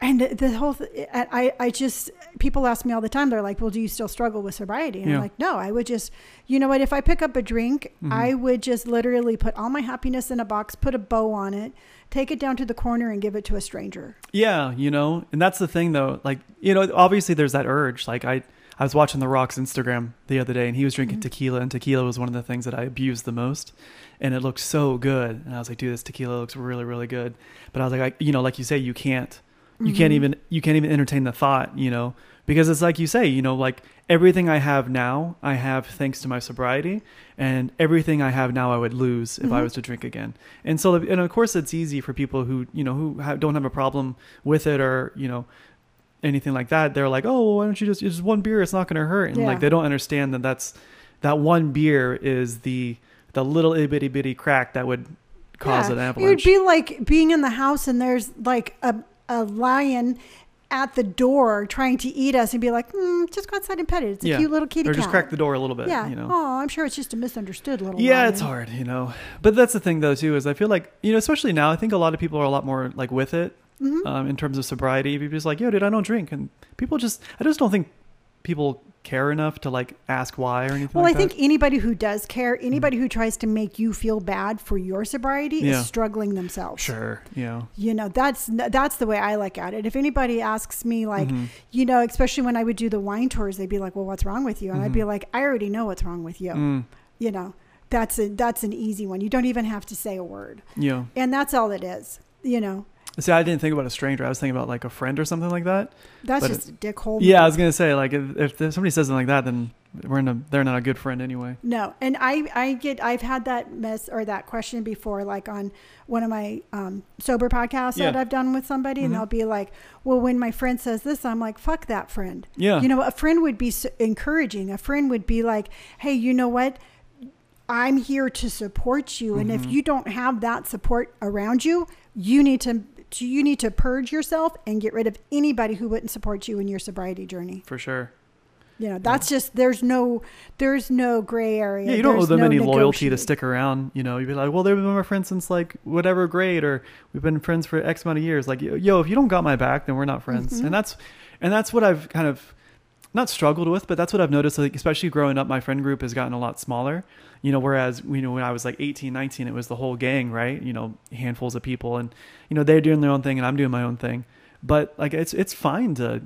and the- whole th- I, I just people ask me all the time they're like well do you still struggle with sobriety and Yeah. i'm like no i would just you know what if i pick up a drink Mhm. i would just literally put all my happiness in a box put a bow on it take it down to the corner and give it to a stranger Yeah, you know, and that's the thing though. Like, you know, obviously there's that urge. Like I I was watching The Rock's Instagram the other day and he was drinking Mhm. tequila and tequila was one of the things that I abused the most. And it looked so good. And I was like, dude, this tequila looks really, really good. But I was like, I, you know, like you say, you can't you can't Mhm. even you can't even entertain the thought, you know, because it's like you say, you know, like everything I have now, I have thanks to my sobriety, and everything I have now, I would lose if I Mhm. was to drink again. And so, and of course, it's easy for people who you know who have, don't have a problem with it or you know anything like that. They're like, oh, why don't you just it's just one beer? It's not going to hurt, and Yeah. like they don't understand that that's that one beer is the the little itty bitty bitty crack that would cause Yeah. an avalanche. It would be like being in the house and there's like a, a lion at the door trying to eat us and be like, mm, just go outside and pet it. It's a Yeah. cute little kitty or cat. just crack the door a little bit. yeah. you know. Oh, I'm sure it's just a misunderstood little Yeah, lion. it's hard, you know. But that's the thing, though, too, is I feel like you know, especially now, I think a lot of people are a lot more like with it Mhm. um, in terms of sobriety. People just like, yo, dude, I don't drink, and people just, I just don't think people care enough to like ask why or anything. Well, like I think that. anybody who does care, anybody who tries to make you feel bad for your sobriety Yeah. is struggling themselves. sure, yeah. You know, that's that's the way I look at it. If anybody asks me, like, Mhm. you know, especially when I would do the wine tours, they'd be like, "Well, what's wrong with you?" And I'd be Mhm. like, "I already know what's wrong with you." Mm, You know, that's a that's an easy one. You don't even have to say a word, Yeah, and that's all it is. You know, See, I didn't think about a stranger. I was thinking about like a friend or something like that. that's But just a dick hole. Yeah, I was gonna say like if, if somebody says something like that, then we're in a, they're not a good friend anyway. No, and I I get I've had that mess or that question before, like on one of my um, sober podcasts that I've done with somebody, and Mhm. they'll be like, "Well, when my friend says this, I'm like, fuck that friend." Yeah, You know, a friend would be encouraging. A friend would be like, "Hey, you know what? I'm here to support you, and if Mhm. you don't have that support around you, you need to." Do you need to purge yourself and get rid of anybody who wouldn't support you in your sobriety journey. for sure. You know, that's just there's no there's no gray area. Yeah, you don't owe them no any loyalty to stick around. You know, you'd be like, well, they've been my friends since like whatever grade, or we've been friends for X amount of years. Like, yo, if you don't got my back, then we're not friends. Mhm. And that's, and that's what I've kind of, not struggled with, but that's what I've noticed. Like, especially growing up, my friend group has gotten a lot smaller. You know, whereas you know when I was like 18, 19, it was the whole gang, right? You know, handfuls of people, and you know they're doing their own thing, and I'm doing my own thing. But like, it's it's fine to,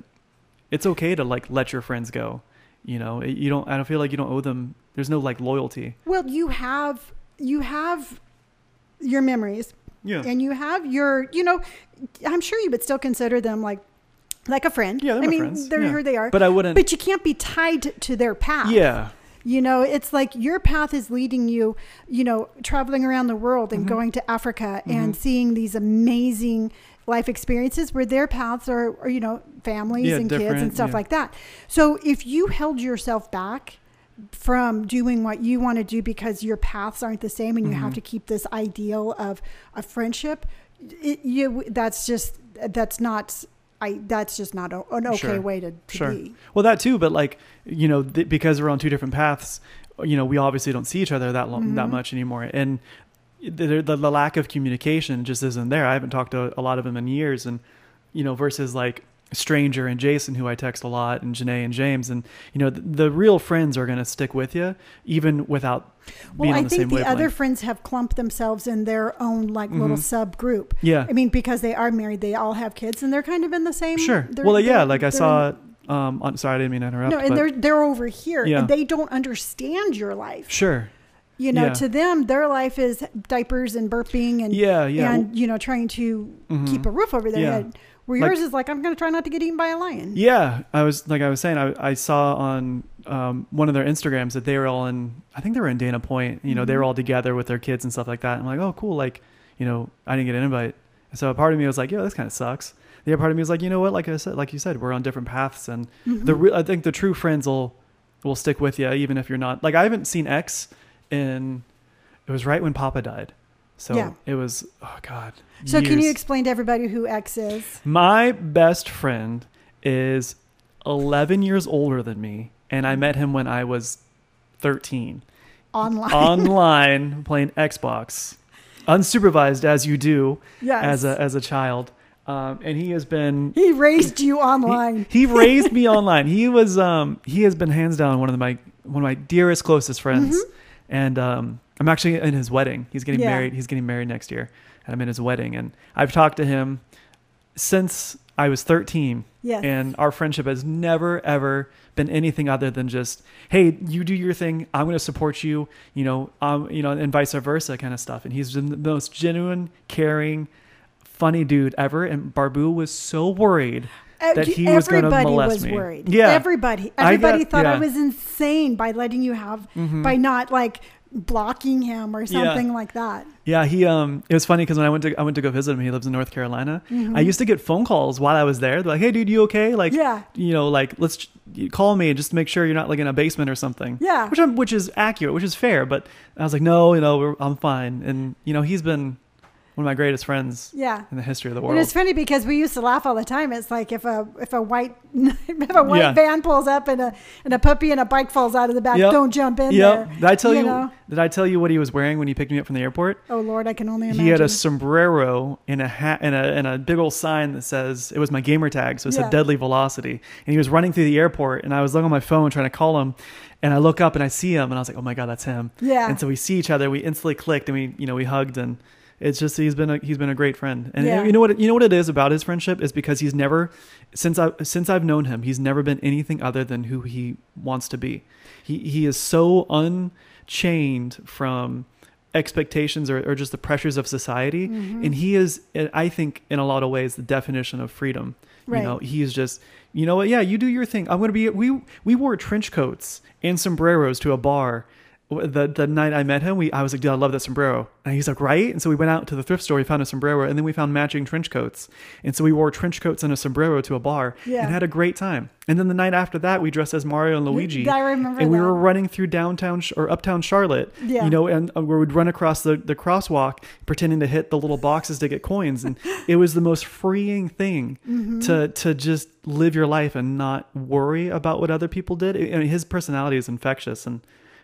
it's okay to like let your friends go. You know, you don't. I don't feel like you don't owe them. There's no like loyalty. Well, you have you have your memories Yeah. and you have your you know i'm sure you would still consider them like like a friend Yeah, i mean friends. they're Yeah. here they are But I wouldn't. but you can't be tied to their path yeah. You know it's like your path is leading you you know traveling around the world and Mhm. going to africa and Mhm. seeing these amazing life experiences where their paths are, are you know families Yeah, and kids and stuff yeah. like that so if you held yourself back from doing what you want to do because your paths aren't the same and you have Mhm. to keep this ideal of a friendship it, you that's just that's not I that's just not a, an okay Sure. way to, to Sure. be. Well, that too, but like you know, th- because we're on two different paths, you know, we obviously don't see each other that long, that Mhm. much anymore, and the, the the lack of communication just isn't there. I haven't talked to a lot of them in years, and you know, versus like Stranger and Jason, who I text a lot, and Janae and James, and you know, the, the real friends are gonna stick with you even without being Well, on I the think same the wavelength. other friends have clumped themselves in their own like little Mhm. subgroup. yeah, I mean, because they are married, they all have kids, and they're kind of in the same. sure. Well, yeah, like I saw. Um, on, sorry, I didn't mean to interrupt. no, and but they're they're over here, Yeah. and they don't understand your life. sure. You know, Yeah. to them, their life is diapers and burping and Yeah, yeah. and you know trying to Mhm. keep a roof over their Yeah. head. Where Like- yours is like, I'm going to try not to get eaten by a lion. Yeah, I was like I was saying, I, I saw on um, one of their Instagrams that they were all in. I think they were in Dana Point. You know, they were Mhm. all together with their kids and stuff like that. I'm like, oh, cool. Like, you know, I didn't get an invite. So a part of me was like, yeah, this kind of sucks. The other part of me was like, you know what? Like I said, like you said, we're on different paths, and Mhm. the re- I think the true friends will will stick with you even if you're not. Like I haven't seen X in. It was right when Papa died. So Yeah. it was. Oh God. so can you explain to everybody who X is? My best friend is 11 years older than me, and I met him when I was 13 Online. online playing Xbox, unsupervised as you do yes. as a as a child. Um, and he has been he raised you online. he, he raised me online. He was um he has been hands down one of my one of my dearest closest friends, and um I'm actually in his wedding. He's getting Yeah. married. He's getting married next year, and I'm in his wedding. And I've talked to him since I was 13, yes. and our friendship has never ever been anything other than just hey you do your thing i'm going to support you you know um you know and vice versa kind of stuff and he's been the most genuine caring funny dude ever and barbu was so worried that he was gonna everybody molest was me. worried. Yeah. Everybody. I Everybody got- thought I was insane by letting you have Mhm. by not like blocking him or Yeah. something like that. yeah he um it was funny because when i went to i went to go visit him he lives in north carolina Mhm. i used to get phone calls while i was there they're like hey dude you okay like yeah. you know like let's call me and just to make sure you're not like in a basement or something Yeah. which I'm, which is accurate, which is fair. But I was like, no, you know, we're, I'm fine. And you know, he's been one of my greatest friends Yeah. in the history of the world. And it's funny because we used to laugh all the time. It's like if a if a white if a white Yeah. van pulls up and a and a puppy and a bike falls out of the back, Yep. don't jump in Yep. there. Did I tell you? know? Did I tell you what he was wearing when he picked me up from the airport? Oh Lord, I can only imagine. He had a sombrero and a hat and a and a big old sign that says it was my gamer tag, so it Yeah. said Deadly Velocity. And he was running through the airport, and I was looking on my phone trying to call him, and I look up and I see him, and I was like, oh my god, that's him. yeah. And so we see each other, we instantly clicked, and we you know we hugged, and it's just he's been a he's been a great friend. And Yeah. you know what you know what it is about his friendship is because he's never since I since I've known him, he's never been anything other than who he wants to be. He he is so unchained from expectations or, or just the pressures of society Mhm. and he is i think in a lot of ways the definition of freedom Right. you know he is just you know what yeah you do your thing i'm gonna be we we wore trench coats and sombreros to a bar the the night I met him, we I was like, dude, I love that sombrero. And he's like, right. And so we went out to the thrift store, we found a sombrero, and then we found matching trench coats. And so we wore trench coats and a sombrero to a bar Yeah. and had a great time. And then the night after that, we dressed as Mario and Luigi. I remember and we that. were running through downtown or uptown Charlotte, Yeah. you know, and uh, we would run across the, the crosswalk pretending to hit the little boxes to get coins. And it was the most freeing thing Mm-hmm. to, to just live your life and not worry about what other people did. I mean, his personality is infectious and,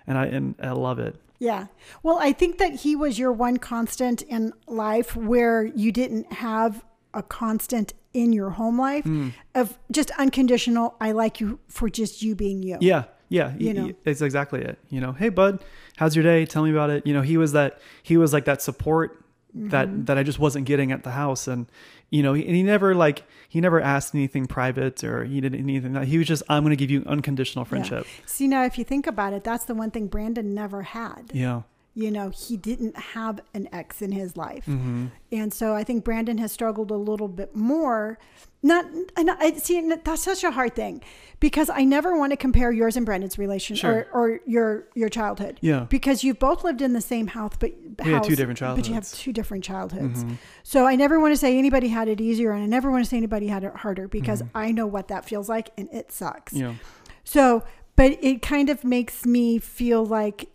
and I, and I love it. Yeah. Well, I think that he was your one constant in life where you didn't have a constant in your home life Mm. of just unconditional I like you for just you being you. Yeah, yeah, You know. it's exactly it. You know, hey bud, how's your day? Tell me about it. You know, he was that he was like that support Mm-hmm. that that I just wasn't getting at the house, and you know, he, and he never like he never asked anything private or he did anything. That, he was just I'm going to give you unconditional friendship. See now if you think about it, that's the one thing Brandon never had. Yeah. You know, he didn't have an ex in his life. hmm And so I think Brandon has struggled a little bit more. Not, and I see, that's such a hard thing because I never want to compare yours and Brandon's relationship Sure. or, or your your childhood. Yeah. Because you've both lived in the same house, but We house, two different childhoods. But you have two different childhoods. Mhm. So I never want to say anybody had it easier, and I never want to say anybody had it harder because Mhm. I know what that feels like, and it sucks. Yeah. So, but it kind of makes me feel like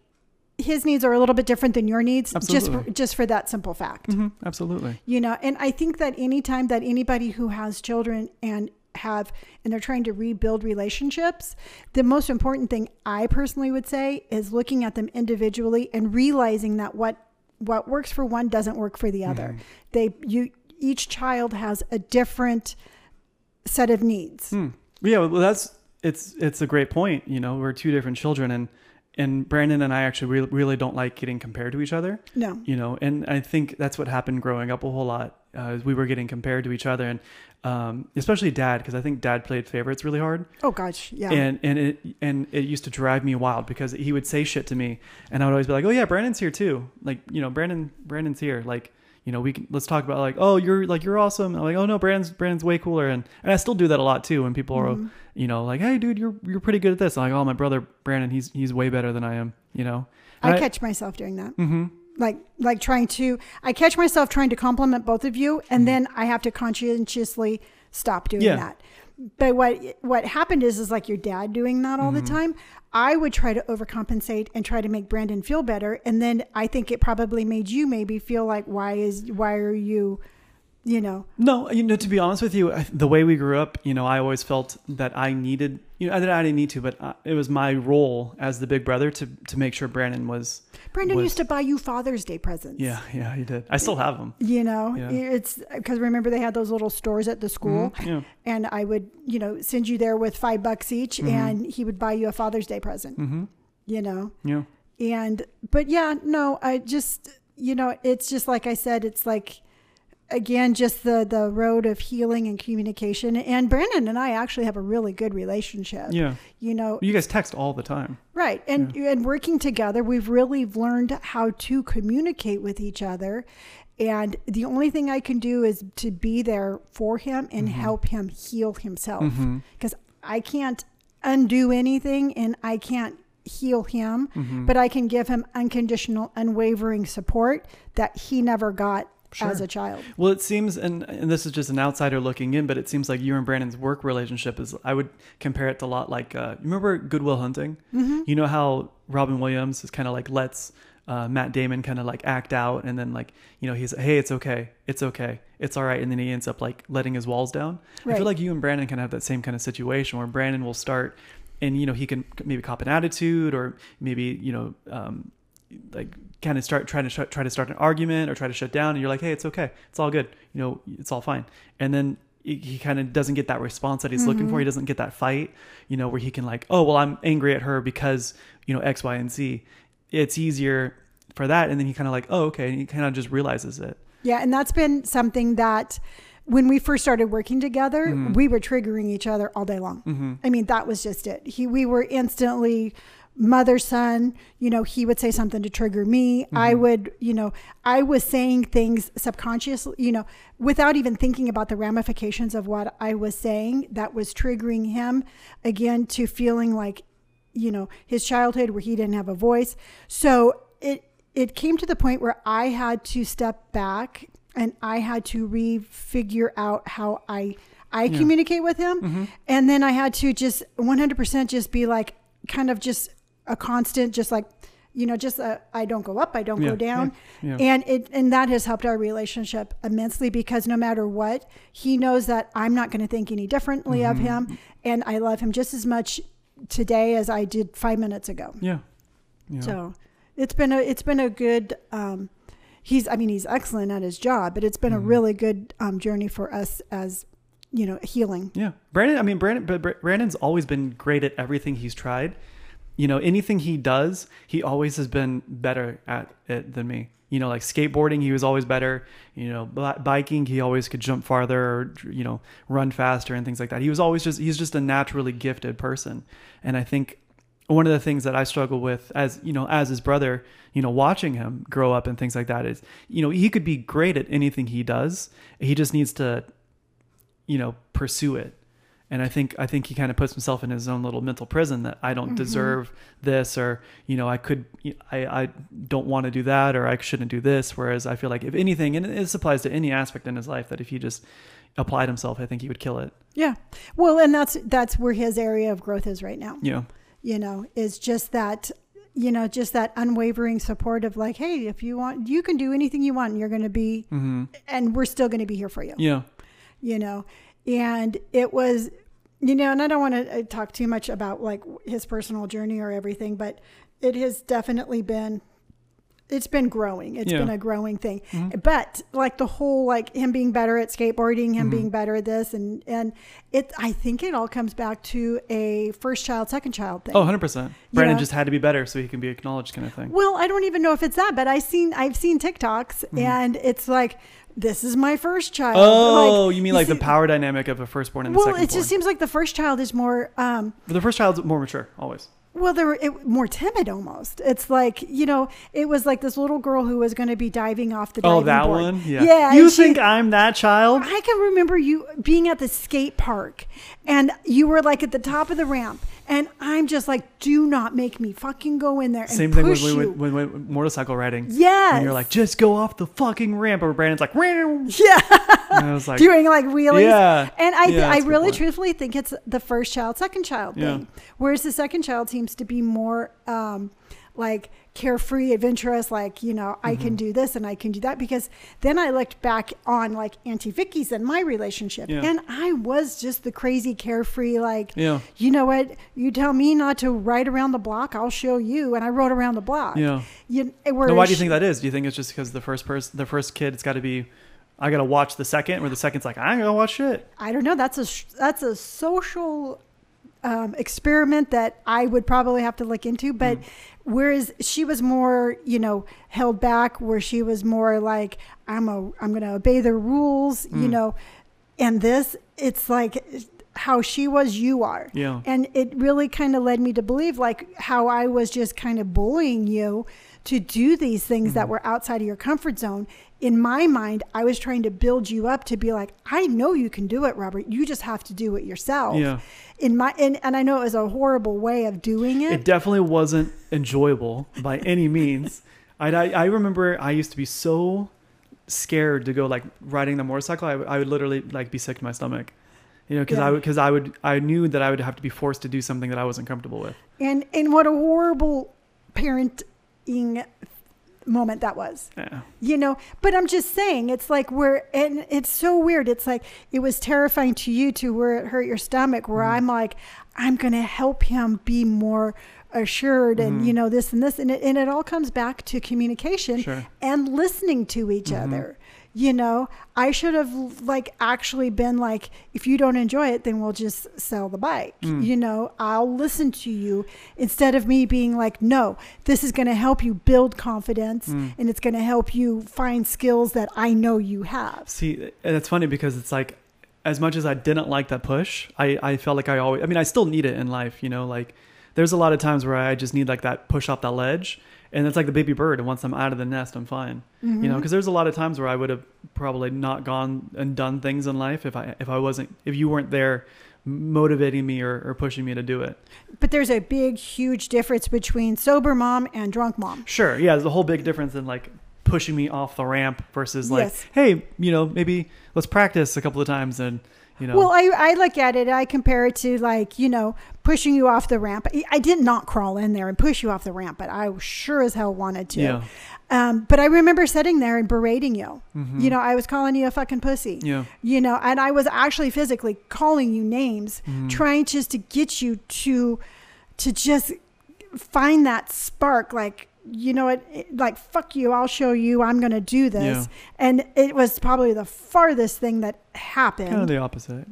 his needs are a little bit different than your needs, just for, Absolutely. just for that simple fact hmm Absolutely. you know and i think that anytime that anybody who has children and have and they're trying to rebuild relationships the most important thing i personally would say is looking at them individually and realizing that what what works for one doesn't work for the other Mhm. they you each child has a different set of needs Hmm. Yeah, well, that's it's it's a great point. You know, we're two different children, and and Brandon and I actually really, really don't like getting compared to each other. no You know, and I think that's what happened growing up a whole lot. Uh, we were getting compared to each other, and um, especially dad, because I think dad played favorites really hard, oh gosh yeah and and it and it used to drive me wild because he would say shit to me, and I would always be like, oh yeah, Brandon's here too. Like you know, Brandon Brandon's here. Like you know, we can let's talk about like, oh you're like you're awesome. I'm like, oh no, Brandon's Brandon's way cooler, and and I still do that a lot too when people are Mhm. You know, like, hey, dude, you're you're pretty good at this. I'm like, oh, my brother Brandon, he's he's way better than I am. You know, i catch myself doing that Mm-hmm. like like trying to i catch myself trying to compliment both of you and then i have to conscientiously stop doing Yeah. that but what what happened is is like your dad doing that all the time i would try to overcompensate and try to make brandon feel better and then i think it probably made you maybe feel like why is why are you you know No, you know, to be honest with you, the way we grew up, you know, I always felt that I needed, you know, that I didn't need to, but uh, it was my role as the big brother to to make sure Brandon was. brandon Was- used to buy you father's day presents Yeah, yeah, he did. I still have them. you know Yeah. it's because remember they had those little stores at the school Mhm, Yeah. and I would, you know, send you there with five bucks each, Mhm. and he would buy you a Father's Day present. Mm-hmm. You know, Yeah. and but yeah, no, I just, you know, it's just like I said, it's like again just the the road of healing and communication. And Brandon and I actually have a really good relationship. Yeah. You know, You guys text all the time. Right. And and working together, we've really learned how to communicate with each other. And the only thing I can do is to be there for him and help him heal himself. Because I can't undo anything and I can't heal him, Mhm. but I can give him unconditional, unwavering support that he never got Sure. as a child. Well, it seems, and and this is just an outsider looking in, but it seems like you and Brandon's work relationship is. I would compare it to a lot like uh, you remember Good Will Hunting. Mm-hmm. You know how Robin Williams is kind of like lets uh, Matt Damon kind of like act out, and then like you know he's hey it's okay, it's okay, it's all right, and then he ends up like letting his walls down. I feel like you and Brandon kind of have that same kind of situation where Brandon will start, and you know he can maybe cop an attitude, or maybe you know. Um, like kind of start trying to sh- try to start an argument or try to shut down and you're like hey it's okay. It's all good. You know it's all fine. And then he, he kind of doesn't get that response that he's looking for. He doesn't get that fight you know where he can like oh well i'm angry at her because you know x y and z. It's easier for that and then he kind of like oh okay. And he kind of just realizes it. Yeah, and that's been something that when we first started working together, we were triggering each other all day long. mm-hmm. I mean, that was just it. He, we were instantly mother son. You know, he would say something to trigger me. I mm-hmm. would, you know, I was saying things subconsciously, you know, without even thinking about the ramifications of what I was saying. That was triggering him again to feeling like, you know, his childhood where he didn't have a voice. So it it came to the point where I had to step back and I had to refigure out how I I communicate with him. Mm-hmm. And then I had to just 100% just be like kind of just a constant just like you know just I I don't go up, I don't Yeah, go down. yeah, yeah. And it and that has helped our relationship immensely because no matter what, he knows that I'm not going to think any differently of Mm-hmm. him and I love him just as much today as I did 5 minutes ago. yeah yeah So it's been a it's been a good um he's I mean he's excellent at his job, but it's been Mm-hmm. a really good um journey for us as you know, healing. Yeah, Brandon. I mean, Brandon. But Brandon's always been great at everything he's tried. You know, anything he does, he always has been better at it than me. You know, like skateboarding, he was always better. You know, bi- biking, he always could jump farther or you know run faster and things like that. He was always just he's just a naturally gifted person, and I think one of the things that I struggle with as you know as his brother, you know, watching him grow up and things like that is, you know, he could be great at anything he does. He just needs to you know pursue it and i think i think he kind of puts himself in his own little mental prison that i don't deserve this or you know i could i i don't want to do that or i shouldn't do this whereas i feel like if anything and this applies to any aspect in his life that if he just applied himself i think he would kill it Yeah. Well, and that's that's where his area of growth is right now. Yeah. You know, is just that you know, just that unwavering support of like, hey, if you want, you can do anything you want. And you're going to be, mm-hmm. and we're still going to be here for you. yeah you know and it was you know and i don't want to uh, talk too much about like his personal journey or everything but it has definitely been it's been growing It's Yeah. been a growing thing Mhm. but like the whole like him being better at skateboarding him Mhm. being better at this and and it i think it all comes back to a first child second child thing oh 100% brandon know? just had to be better so he can be acknowledged kind of thing well i don't even know if it's that but i seen i've seen tiktoks Mm-hmm. and it's like this is my first child oh Like, you mean like the power dynamic of a firstborn and a well, second it just seems like the first child is more, um, the first child's more mature always well, they're it, more timid almost. It's like you know, it was like this little girl who was going to be diving off the. oh that board. one yeah Yeah. you and she- think i'm that child I can remember you being at the skate park, and you were like at the top of the ramp, and I'm just like, do not make me fucking go in there and Same thing when push we you. went, when we went motorcycle riding. yeah And you're like, just go off the fucking ramp. Or Brandon's like, yeah, and I was like, doing like wheelies. Yeah. And I, Yeah, I that's a good really truthfully think it's the first child, second child Yeah. thing. Whereas the second child seems to be more um, like carefree, adventurous, like, you know, I Mm-hmm. can do this and I can do that. Because then I looked back on like Auntie Vicky's and my relationship. Yeah. And I was just the crazy, carefree, like, Yeah. you know what? You tell me not to ride around the block, I'll show you. And I rode around the block. Yeah. You, Now, why do you think that is? Do you think it's just because the first person, the first kid, it's got to be, I got to watch the second, where the second's like, I ain't gonna watch shit. I don't know. That's a that's a social um, experiment that I would probably have to look into. But whereas she was more, you know, held back, where she was more like, I'm a I'm going to obey the rules, you Mm. know, and this it's like how she was, you are. Yeah. And it really kind of led me to believe like how I was just kind of bullying you to do these things Mm. that were outside of your comfort zone. In my mind, I was trying to build you up to be like, I know you can do it, Robert. You just have to do it yourself. Yeah. In my and, and I know it was a horrible way of doing it. It definitely wasn't enjoyable by any means. I, I, I remember I used to be so scared to go like riding the motorcycle. I, would- I would literally like be sick to my stomach, you know, because I Yeah. would, because I would, I knew that I would have to be forced to do something that I wasn't comfortable with. and and what a horrible parenting moment that was. Yeah. you know but i'm just saying it's like we're and it's so weird it's like it was terrifying to you to where it hurt your stomach where Mm-hmm. i'm like i'm gonna help him be more assured and Mhm. you know this and this and it, and it all comes back to communication Sure. and listening to each Mhm. other you know i should have like actually been like if you don't enjoy it then we'll just sell the bike Mm. you know i'll listen to you instead of me being like no this is going to help you build confidence Mm. and it's going to help you find skills that i know you have See, and it's funny because it's like, as much as I didn't like that push, I, I felt like I always, I mean, I still need it in life, you know, like there's a lot of times where I just need like that push off that ledge. And it's like the baby bird. And once I'm out of the nest, I'm fine, you Mm-hmm. know, because there's a lot of times where I would have probably not gone and done things in life if I, if I wasn't, if you weren't there motivating me or, or pushing me to do it. but there's a big huge difference between sober mom and drunk mom Sure. Yeah. There's a whole big difference in like pushing me off the ramp versus like, Yes. hey, you know, maybe let's practice a couple of times and, you know, Well, I, I look at it, I compare it to like, you know, pushing you off the ramp. I- did not crawl in there and push you off the ramp, but I sure as hell wanted to. yeah. Um, but I remember sitting there and berating you. Mhm. You know, I was calling you a fucking pussy. Yeah. You know, and I was actually physically calling you names, Mhm. trying just to get you to to just find that spark like you know what, it- like, fuck you, I'll show you, I'm going to do this. Yeah. And it was probably the farthest thing that happened Kind of the opposite.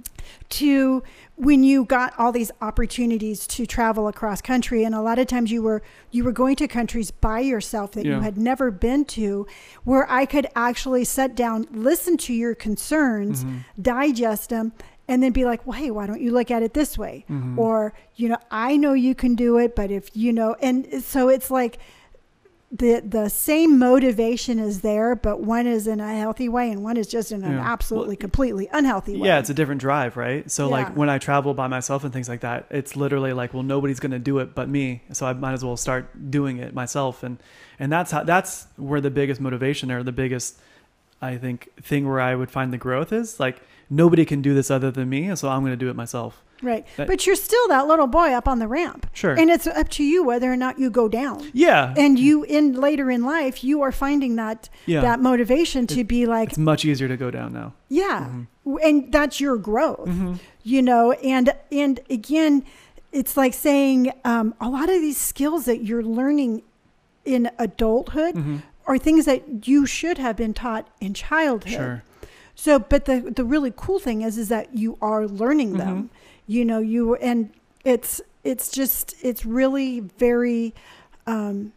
to when you got all these opportunities to travel across country and a lot of times you were you were going to countries by yourself that you had never been to where I could actually sit down listen to your concerns Mhm. digest them and then be like well hey why don't you look at it this way Mhm. or you know I know you can do it but if you know and so it's like the the same motivation is there but one is in a healthy way and one is just in an Yeah. absolutely completely unhealthy way Yeah, it's a different drive, right? So Yeah. like when I travel by myself and things like that, it's literally like, well, nobody's gonna do it but me, so I might as well start doing it myself, and and that's how that's where the biggest motivation or the biggest, I think, thing where I would find the growth is like nobody can do this other than me, so I'm gonna do it myself. Right. That- but you're still that little boy up on the ramp. Sure. And it's up to you whether or not you go down. yeah. And you in later in life, you are finding that yeah. that motivation to be like, it's much easier to go down now. yeah. Mhm. And that's your growth. Mhm. You know, and and again, it's like saying um, a lot of these skills that you're learning in adulthood Mhm. are things that you should have been taught in childhood. Sure. So, but the the really cool thing is, is that you are learning them. Mm-hmm. You know, you and it's it's just it's really very. Um,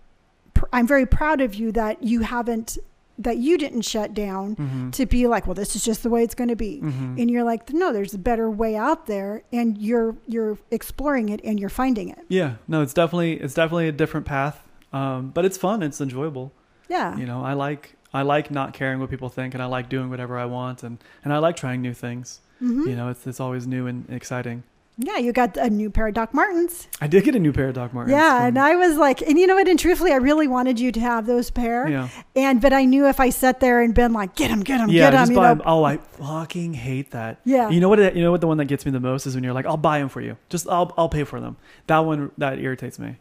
pr- I'm very proud of you that you haven't that you didn't shut down Mhm. to be like, well, this is just the way it's going to be, Mhm. and you're like, no, there's a better way out there, and you're you're exploring it and you're finding it. Yeah. No, it's definitely it's definitely a different path, um, but it's fun. It's enjoyable. Yeah. you know i like i like not caring what people think and i like doing whatever i want and and i like trying new things hmm you know it's, it's always new and exciting Yeah, you got a new pair of Doc Martens. i did get a new pair of doc martens yeah, from- and I was like, and you know what? And truthfully, I really wanted you to have those pair. yeah And but I knew if I sat there and been like, get him, get him, yeah get just you buy know, 'em. oh i fucking hate that yeah, you know what you know what the one that gets me the most is when you're like i'll buy them for you just i'll i'll pay for them that one that irritates me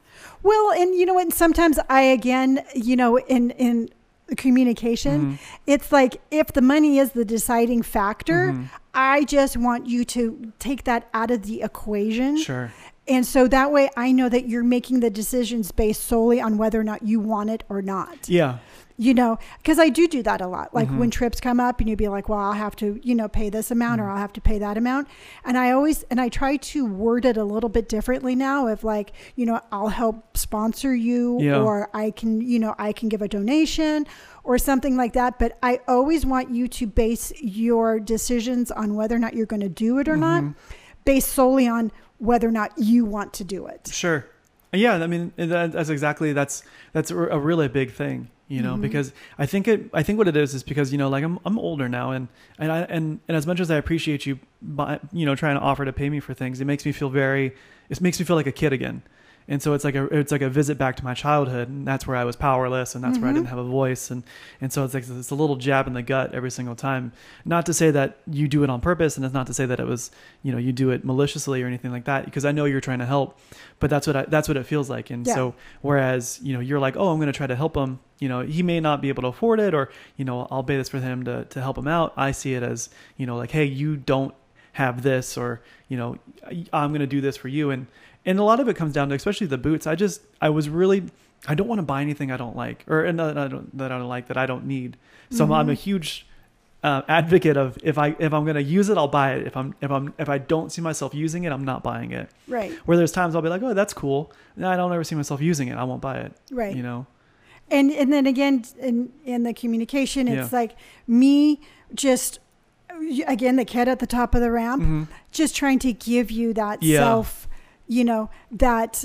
Well, and you know what? And sometimes I again, you know, in in communication, Mhm. it's like if the money is the deciding factor, Mhm. I just want you to take that out of the equation. sure And so that way I know that you're making the decisions based solely on whether or not you want it or not. yeah You know, because I do do that a lot. Like Mhm. when trips come up and you'd be like, well, I'll have to, you know, pay this amount or Mhm. I'll have to pay that amount. And I always, and I try to word it a little bit differently now of like, you know, I'll help sponsor you Yeah. or I can, you know, I can give a donation or something like that. But I always want you to base your decisions on whether or not you're going to do it or not, Mhm. based solely on whether or not you want to do it. Sure. Yeah, I mean that's exactly that's that's a really big thing, you know, Mhm. because I think it I think what it is is because you know like I'm I'm older now and and I and, and as much as I appreciate you by, you know trying to offer to pay me for things, it makes me feel very it makes me feel like a kid again. And so it's like a it's like a visit back to my childhood, and that's where I was powerless, and that's where I Mhm. didn't have a voice, and and so it's like it's a little jab in the gut every single time. Not to say that you do it on purpose, and it's not to say that it was you know you do it maliciously or anything like that, because I know you're trying to help, but that's what I, that's what it feels like. And Yeah. so whereas you know you're like, oh, I'm going to try to help him. You know, he may not be able to afford it, or you know, I'll pay this for him to to help him out. I see it as you know, like, hey, you don't have this, or you know, I'm going to do this for you, and and a lot of it comes down to especially the boots. I just I was really I don't want to buy anything I don't like, or and that I don't that I don't like that I don't need. So I'm Mhm. a huge uh, advocate of if I if I'm gonna use it, I'll buy it. If I'm if I'm if I don't see myself using it, I'm not buying it. Right. Where there's times I'll be like, oh, that's cool. And I don't ever see myself using it. I won't buy it. Right. You know. and and then again in in the communication it's Yeah. like me just again the kid at the top of the ramp Mhm. just trying to give you that Yeah. self you know that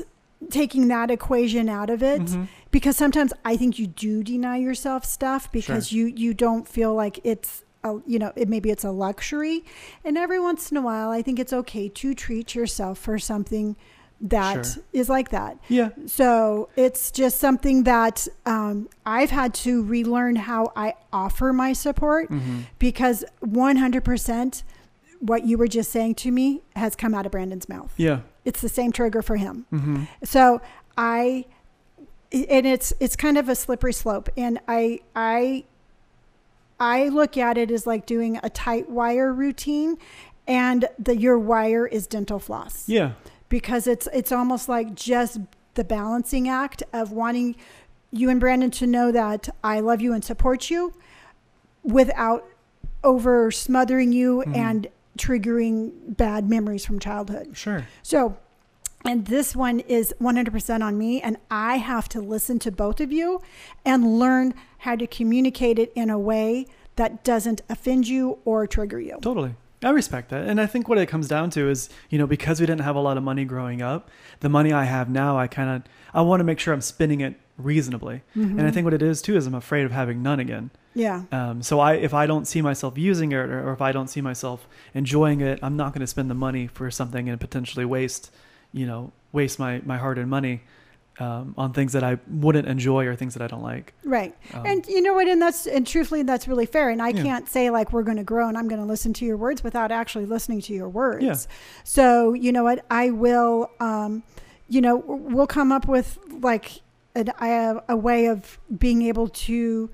taking that equation out of it Mhm. because sometimes i think you do deny yourself stuff because you you don't feel like it's a, you know it maybe it's a luxury and every once in a while i think it's okay to treat yourself for something that is Sure. like that Yeah. so it's just something that um, I've had to relearn how I offer my support hmm because 100% what you were just saying to me has come out of Brandon's mouth. Yeah. It's the same trigger for him. hmm So I, and it's it's kind of a slippery slope, and I I I look at it as like doing a tight wire routine, and the your wire is dental floss Yeah. because it's it's almost like just the balancing act of wanting you and Brandon to know that I love you and support you without over smothering you Mhm. and triggering bad memories from childhood. Sure. So, and this one is 100% on me, and I have to listen to both of you and learn how to communicate it in a way that doesn't offend you or trigger you. Totally. I respect that. And I think what it comes down to is, you know, because we didn't have a lot of money growing up, the money I have now, I kind of I want to make sure I'm spending it reasonably. And I think what it is too is I'm afraid of having none again. Yeah. Um, so I if I don't see myself using it or, or if I don't see myself enjoying it, I'm not going to spend the money for something and potentially waste, you know, waste my my hard-earned money um, on things that I wouldn't enjoy or things that I don't like. Right. Um, and you know what? And that's, and truthfully, that's really fair. And I Yeah. can't say like we're going to grow and I'm going to listen to your words without actually listening to your words. Yeah. So, you know what? I will, um, you know, we'll come up with like an, a, a way of being able to,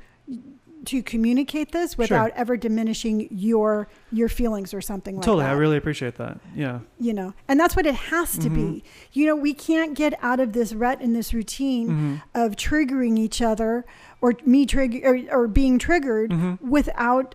to communicate this without ever diminishing your your feelings or something like totally, that Totally, I really appreciate that. Yeah. you know and that's what it has to Mhm. be you know we can't get out of this rut and this routine hmm of triggering each other or me trigger or, or being triggered hmm without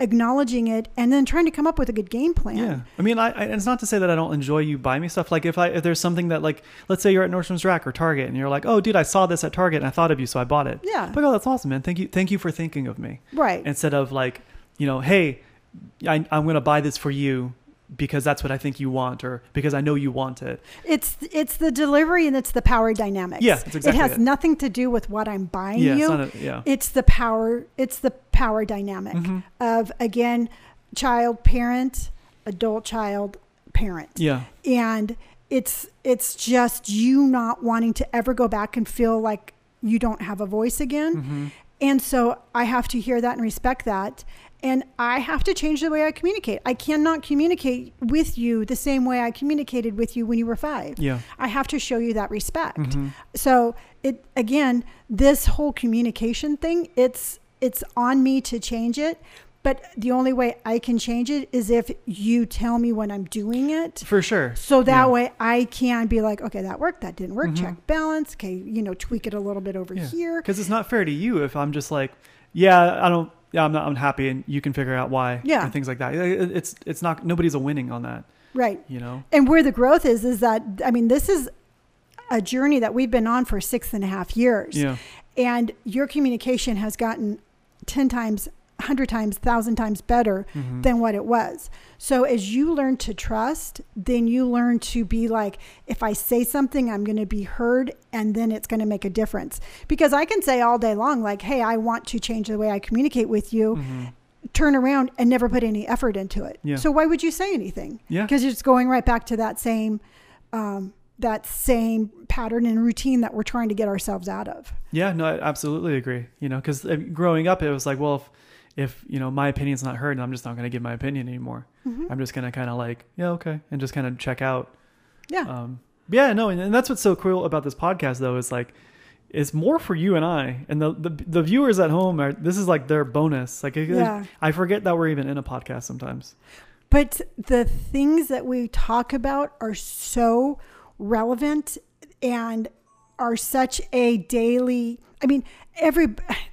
acknowledging it and then trying to come up with a good game plan. Yeah, I mean, I, I it's not to say that I don't enjoy you buy me stuff. Like if I if there's something that like let's say you're at Nordstrom's Rack or Target and you're like, oh dude, I saw this at Target and I thought of you, so I bought it. Yeah. Like, oh, that's awesome, man. Thank you, thank you for thinking of me. Right. Instead of like, you know, hey, I, I'm gonna buy this for you because that's what I think you want or because I know you want it. It's it's the delivery and it's the power dynamics. Yeah, exactly it has it. nothing to do with what I'm buying Yeah, you. it's a, yeah. it's the power it's the power dynamic Mhm. of again child parent adult child parent Yeah, and it's it's just you not wanting to ever go back and feel like you don't have a voice again hmm and so i have to hear that and respect that and i have to change the way i communicate i cannot communicate with you the same way i communicated with you when you were five yeah. i have to show you that respect hmm so it again this whole communication thing it's it's on me to change it but the only way i can change it is if you tell me when i'm doing it For sure. so that Yeah. way i can be like okay that worked that didn't work Mhm. check balance okay you know tweak it a little bit over Yeah. here Because it's not fair to you if I'm just like, yeah, I don't, yeah, I'm not unhappy, and you can figure out why. Yeah. And things like that. It's it's not nobody's a winning on that. right You know. and where the growth is is that i mean this is a journey that we've been on for six and a half years Yeah. and your communication has gotten 10 times 100 times 1000 times better Mhm. than what it was so as you learn to trust then you learn to be like if i say something i'm going to be heard and then it's going to make a difference because i can say all day long like hey i want to change the way i communicate with you Mhm. turn around and never put any effort into it Yeah. so why would you say anything Yeah. because it's going right back to that same um, that same pattern and routine that we're trying to get ourselves out of Yeah, no, I absolutely agree. You know, because growing up, it was like, well, if, if you know my opinion's not heard, then I'm just not going to give my opinion anymore. Mhm. I'm just going to kind of like, yeah, okay, and just kind of check out. yeah Um, yeah, no, and, and that's what's so cool about this podcast, though, is like, it's more for you and I, and the the, the viewers at home are. This is like their bonus. Like, Yeah. I forget that we're even in a podcast sometimes. But the things that we talk about are so relevant and are such a daily I mean every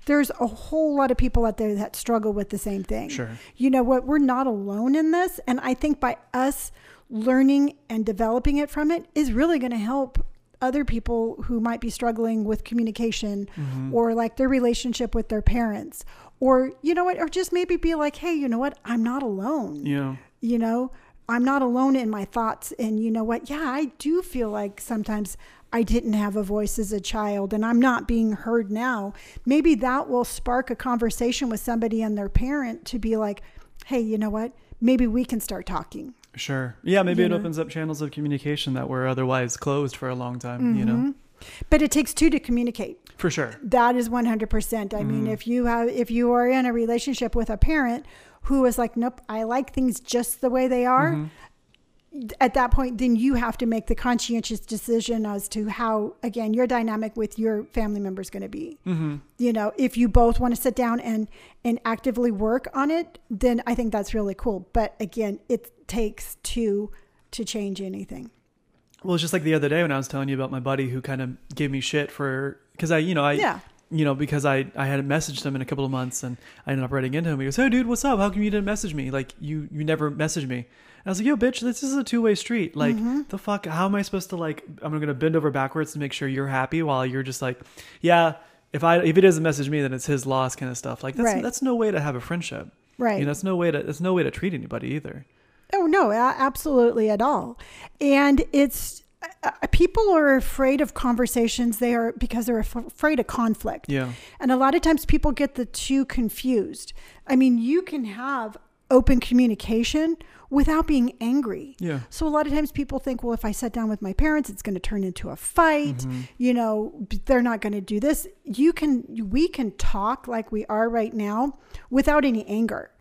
there's a whole lot of people out there that struggle with the same thing. Sure. You know what we're not alone in this and I think by us learning and developing it from it is really going to help other people who might be struggling with communication Mhm. or like their relationship with their parents or you know what or just maybe be like hey you know what I'm not alone Yeah. you know i'm not alone in my thoughts and you know what yeah i do feel like sometimes i didn't have a voice as a child and i'm not being heard now maybe that will spark a conversation with somebody and their parent to be like hey you know what maybe we can start talking Sure. Yeah, maybe You it know? opens up channels of communication that were otherwise closed for a long time. You know, Mhm. but it takes two to communicate for sure. that is 100% i mean Mhm. if you have if you are in a relationship with a parent who is like nope i like things just the way they are Mhm. At that point, then you have to make the conscientious decision as to how, again, your dynamic with your family member is going to be. Mm-hmm. You know, if you both want to sit down and and actively work on it, then I think that's really cool. But again, it takes two to change anything. Well, it's just like the other day when I was telling you about my buddy who kind of gave me shit for because I, you know, I, Yeah. you know, because I, I hadn't messaged him in a couple of months and I ended up writing into him. He goes, Hey dude, what's up? How come you didn't message me? Like you, you never messaged me. I was like, yo, bitch, this is a two way street. Like Mm-hmm. the fuck, how am I supposed to like, I'm going to bend over backwards to make sure you're happy while you're just like, yeah, if I, if he doesn't message me, then it's his loss kind of stuff. Like that's, Right. that's no way to have a friendship. Right. You know, that's no way to, that's no way to treat anybody either. Oh no, absolutely at all. And it's uh, uh, people are afraid of conversations. They are because they're af- afraid of conflict. Yeah. And a lot of times people get the two confused. I mean, you can have open communication without being angry. Yeah. So a lot of times people think, well, if I sit down with my parents, it's going to turn into a fight. Mm-hmm. You know, they're not going to do this. You can, we can talk like we are right now without any anger.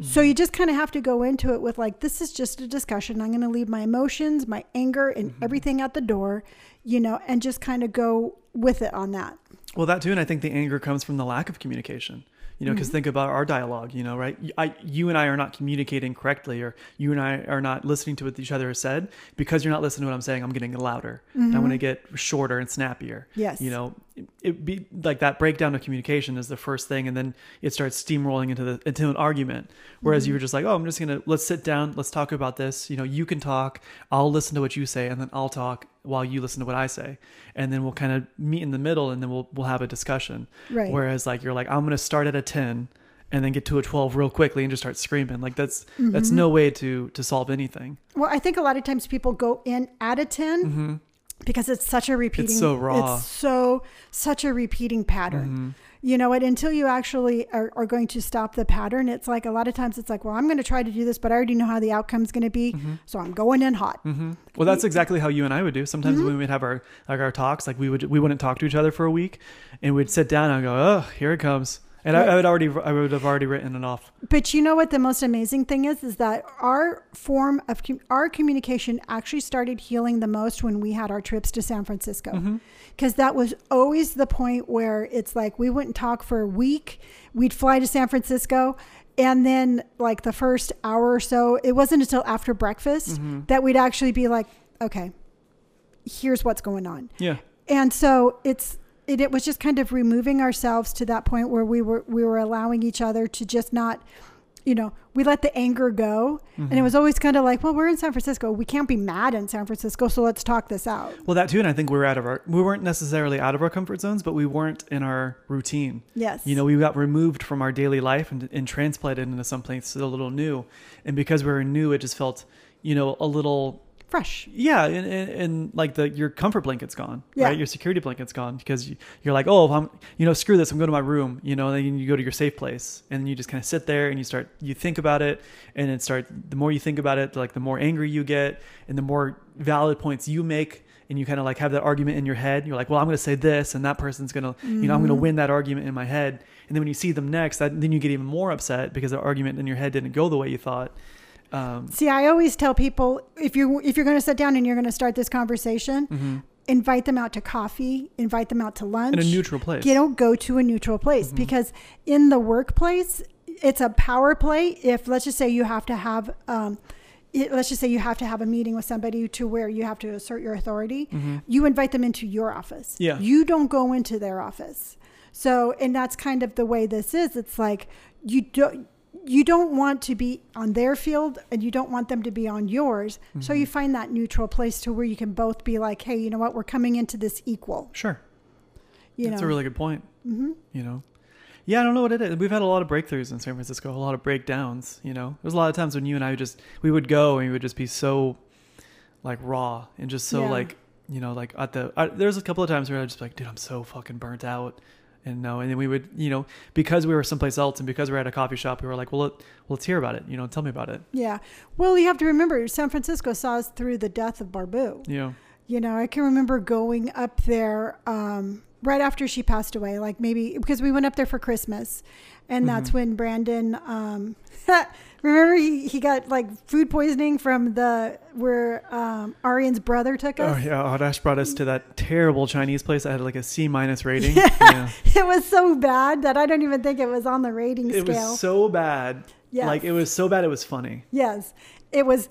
So Mm-hmm. you just kind of have to go into it with like, this is just a discussion. I'm going to leave my emotions, my anger, and Mm-hmm. everything at the door, you know, and just kind of go with it on that. Well, that too, and I think the anger comes from the lack of communication. You know, Mm-hmm. because think about our dialogue. You know, right? I, you and I are not communicating correctly, or you and I are not listening to what each other has said. Because you're not listening to what I'm saying, I'm getting louder. I'm going to get shorter and snappier. Mm-hmm. Yes. You know, it, it be like that breakdown of communication is the first thing, and then it starts steamrolling into the into an argument. Whereas Mm-hmm. you were just like, oh, I'm just gonna let's sit down, let's talk about this. You know, you can talk, I'll listen to what you say, and then I'll talk while you listen to what I say, and then we'll kind of meet in the middle, and then we'll we'll have a discussion. Right. Whereas like you're like, I'm gonna start at a ten, and then get to a twelve real quickly and just start screaming. Like that's Mm-hmm. that's no way to to solve anything. Well, I think a lot of times people go in at a 10 because it's such a repeating Mm-hmm. so raw. It's so such a repeating pattern. Mm-hmm. You know, what, until you actually are, are going to stop the pattern, it's like a lot of times it's like, well, I'm going to try to do this, but I already know how the outcome's going to be, Mm-hmm. so I'm going in hot. Well, that's exactly how you and I would do. Sometimes Mm-hmm. when we'd have our like our talks, like we would we wouldn't talk to each other for a week, and we'd sit down and go, oh, here it comes, and I, I would already I would have already written it off. But you know what the most amazing thing is is that our form of our communication actually started healing the most when we had our trips to San Francisco. Mm-hmm. Cuz that was always the point where it's like we wouldn't talk for a week. We'd fly to San Francisco and then like the first hour or so, it wasn't until after breakfast Mm-hmm. that we'd actually be like, okay, here's what's going on Yeah, and so it's it, it was just kind of removing ourselves to that point where we were we were allowing each other to just not you know we let the anger go. And it mm-hmm. was always kind of like well we're in san francisco. We can't be mad in san francisco so let's talk this out. Well that too, and I think we were out of our we weren't necessarily out of our comfort zones, but we weren't in our routine. yes. You know, we got removed from our daily life and, and transplanted into someplace a little new, and because we were new, it just felt you know a little fresh Yeah, and, and, and like the your comfort blanket's gone, Yeah. right? Your security blanket's gone because you, you're like, oh, I'm, you know, screw this, I'm going to my room, you know. And then you go to your safe place, and then you just kind of sit there and you start, you think about it, and it start. The more you think about it, like the more angry you get, and the more valid points you make, and you kind of like have that argument in your head. You're like, well, I'm going to say this, and that person's going to, you know, I'm going to mm-hmm. win that argument in my head. And then when you see them next, that, then you get even more upset because the argument in your head didn't go the way you thought. Um, see i always tell people if you if you're going to sit down and you're going to start this conversation invite them out to coffee invite them out to lunch Mm-hmm. in a neutral place. you know go to a neutral place because in the workplace it's a power play if let's just say you have to have um, it, let's just say you have to have a meeting with somebody to where you have to assert your authority you invite them into your office Yeah. you don't go into their office so and that's kind of the way this is it's like you don't you don't want to be on their field and you don't want them to be on yours so you find that neutral place to where you can both be like hey you know what we're coming into this equal Sure. you That's know a really good point. Mm-hmm. You know, yeah, I don't know what it is. We've had a lot of breakthroughs in San Francisco, a lot of breakdowns. You know, there's a lot of times when you and I would just we would go and we would just be so like raw and just so Yeah. like you know like at the I, there's a couple of times where I was just like, dude, I'm so fucking burnt out. And no, and then we would, you know, because we were someplace else and because we are at a coffee shop, we were like, well, let, well, let's hear about it. You know, tell me about it. Yeah. Well, you have to remember, San Francisco saw us through the death of Barbu. yeah You know, I can remember going up there um, right after she passed away, like maybe because we went up there for Christmas. And that's when Brandon, um, remember he, he got like food poisoning from the where um, Arian's brother took us. oh us. yeah, Adash brought us to that terrible Chinese place that had like a C minus rating. yeah. It was so bad that I don't even think it was on the rating It scale. was so bad. Yes. Like it was so bad it was funny. Yes, it was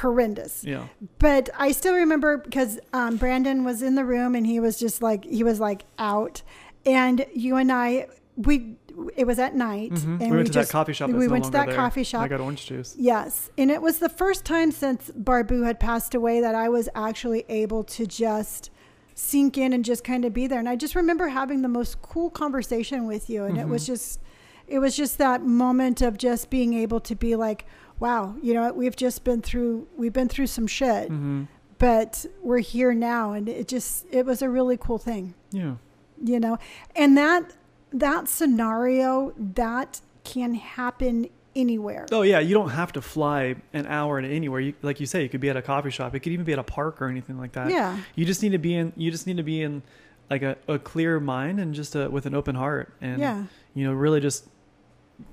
horrendous. Yeah. But I still remember because um, Brandon was in the room and he was just like he was like out, and you and I we it was at night Mhm. and we went to just that coffee shop. We no went to that there. coffee shop. I got orange juice. Yes, and it was the first time since Barbu had passed away that I was actually able to just sink in and just kind of be there. And I just remember having the most cool conversation with you, and it was Mhm. just, it was just that moment of just being able to be like, wow, you know, what, we've just been through, we've been through some shit, hmm but we're here now, and it just, it was a really cool thing, Yeah. you know, and that that scenario that can happen anywhere. Oh yeah, you don't have to fly an hour to anywhere. You, like you say, you could be at a coffee shop. It could even be at a park or anything like that. Yeah. You just need to be in. You just need to be in, like a, a clear mind and just a, with an open heart and yeah. you know really just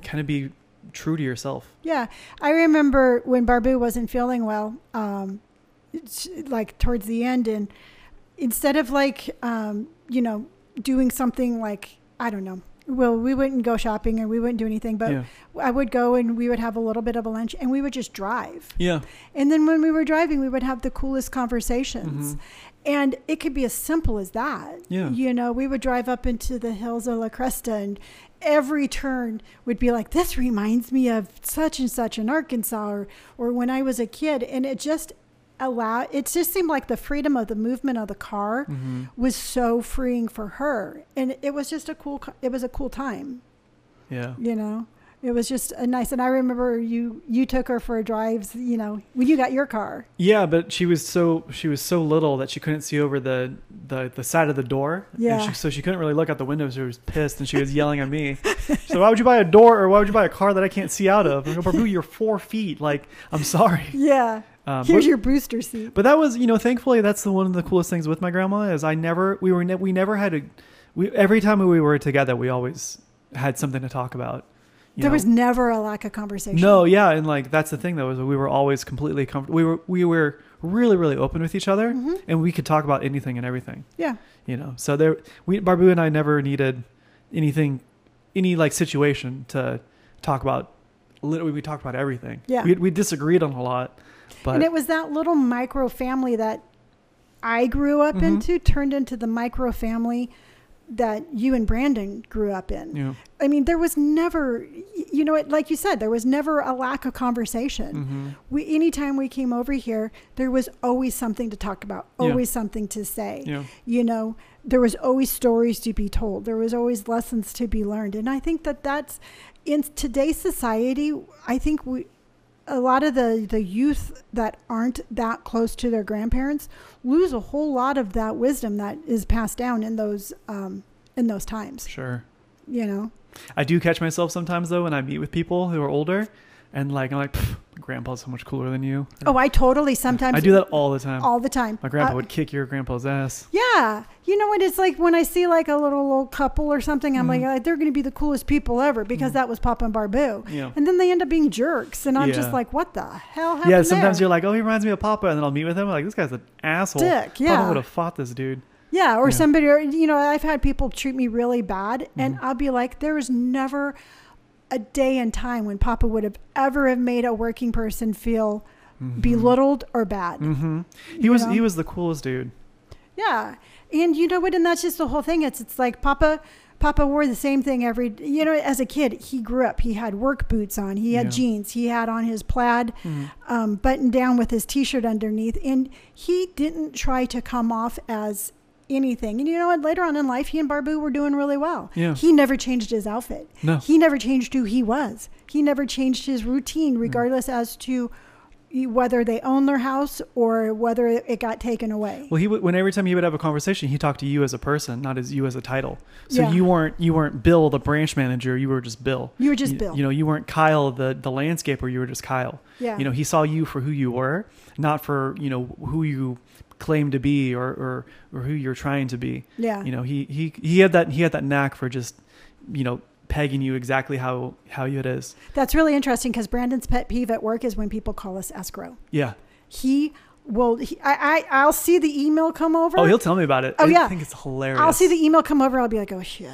kind of be true to yourself. Yeah, I remember when Barbu wasn't feeling well, um, like towards the end, and instead of like, um, you know, doing something like I don't know, well, we wouldn't go shopping and we wouldn't do anything, but yeah. I would go and we would have a little bit of a lunch and we would just drive. Yeah. And then when we were driving, we would have the coolest conversations. Mhm. And it could be as simple as that. Yeah. You know, we would drive up into the hills of La Cresta and every turn would be like, this reminds me of such and such in Arkansas or, or when I was a kid. And it just allowed, it just seemed like the freedom of the movement of the car hmm was so freeing for her. And it was just a cool, it was a cool time, Yeah. you know? It was just a nice, and I remember you you took her for drives. You know when you got your car. Yeah, but she was so she was so little that she couldn't see over the the, the side of the door. Yeah. she, so she couldn't really look out the window. So she was pissed and she was yelling at me. So why would you buy a door or why would you buy a car that I can't see out of? Go, you're four feet. Like I'm sorry. Yeah, Um, here's but, your booster seat. but that was you know thankfully that's the one of the coolest things with my grandma is I never we were ne- we never had a we every time we were together we always had something to talk about. There know. was never a lack of conversation. No, yeah, and like that's the thing though is we were always completely comfortable. We were we were really really open with each other, hmm and we could talk about anything and everything. Yeah. You know, so there we Barbu and I never needed anything, any like situation to talk about. Literally, we talked about everything. Yeah. we we disagreed on a lot, but and it was that little micro family that I grew up Mhm. into turned into the micro family that you and Brandon grew up in. know, I mean, there was never, you know, it, like you said, there was never a lack of conversation. hmm We, anytime we came over here, there was always something to talk about, Yeah. always something to say. you know, You know, there was always stories to be told. There was always lessons to be learned. And I think that that's in today's society, I think we, a lot of the, the youth that aren't that close to their grandparents lose a whole lot of that wisdom that is passed down in those, um, in those times, sure. you know? I do catch myself sometimes though when I meet with people who are older, and like I'm like, "Pff, my grandpa's so much cooler than you. Oh, I totally sometimes I do that all the time. all the time. My grandpa Uh, would kick your grandpa's ass. Yeah, you know what? It's like when I see like a little old couple or something, I'm Mhm. like, "Uh, they're going to be the coolest people ever because Mhm. that was Papa and Barbu. Know. And then they end up being jerks, and I'm just like, what the hell happened Yeah, sometimes there? you're like, oh, he reminds me of Papa, and then I'll meet with him. like, this guy's an asshole. dick. Papa Yeah, would have fought this dude. yeah, or Yeah. somebody, or you know, I've had people treat me really bad, and Mhm. I'll be like, there is never a day and time when Papa would have ever have made a working person feel Mhm. belittled or bad. Mhm. He you was know? he was the coolest dude. Yeah. And you know what? And that's just the whole thing. It's it's like Papa Papa wore the same thing every you know, as a kid, he grew up. He had work boots on, he had Yeah. jeans, he had on his plaid Mhm. um, button down with his t shirt underneath. And he didn't try to come off as anything. And you know what? Later on in life he and Barbu were doing really well. Yeah. He never changed his outfit. No. He never changed who he was. He never changed his routine, Mm. regardless as to whether they own their house or whether it got taken away. Well, he would when every time he would have a conversation, he talked to you as a person, not as you as a title. So Yeah. you weren't you weren't Bill, the branch manager. You were just Bill. You were just you, Bill. You know, you weren't Kyle, the the landscaper. You were just Kyle. yeah. You know, he saw you for who you were, not for you know who you claim to be or or, or who you're trying to be. yeah. You know, he he he had that he had that knack for just you know pegging you exactly how how it is. That's really interesting because Brandon's pet peeve at work is when people call us escrow. Yeah. He will. He, I, I I'll see the email come over. Oh, he'll tell me about it. Oh, I yeah. think it's hilarious. I'll see the email come over. I'll be like, oh shit.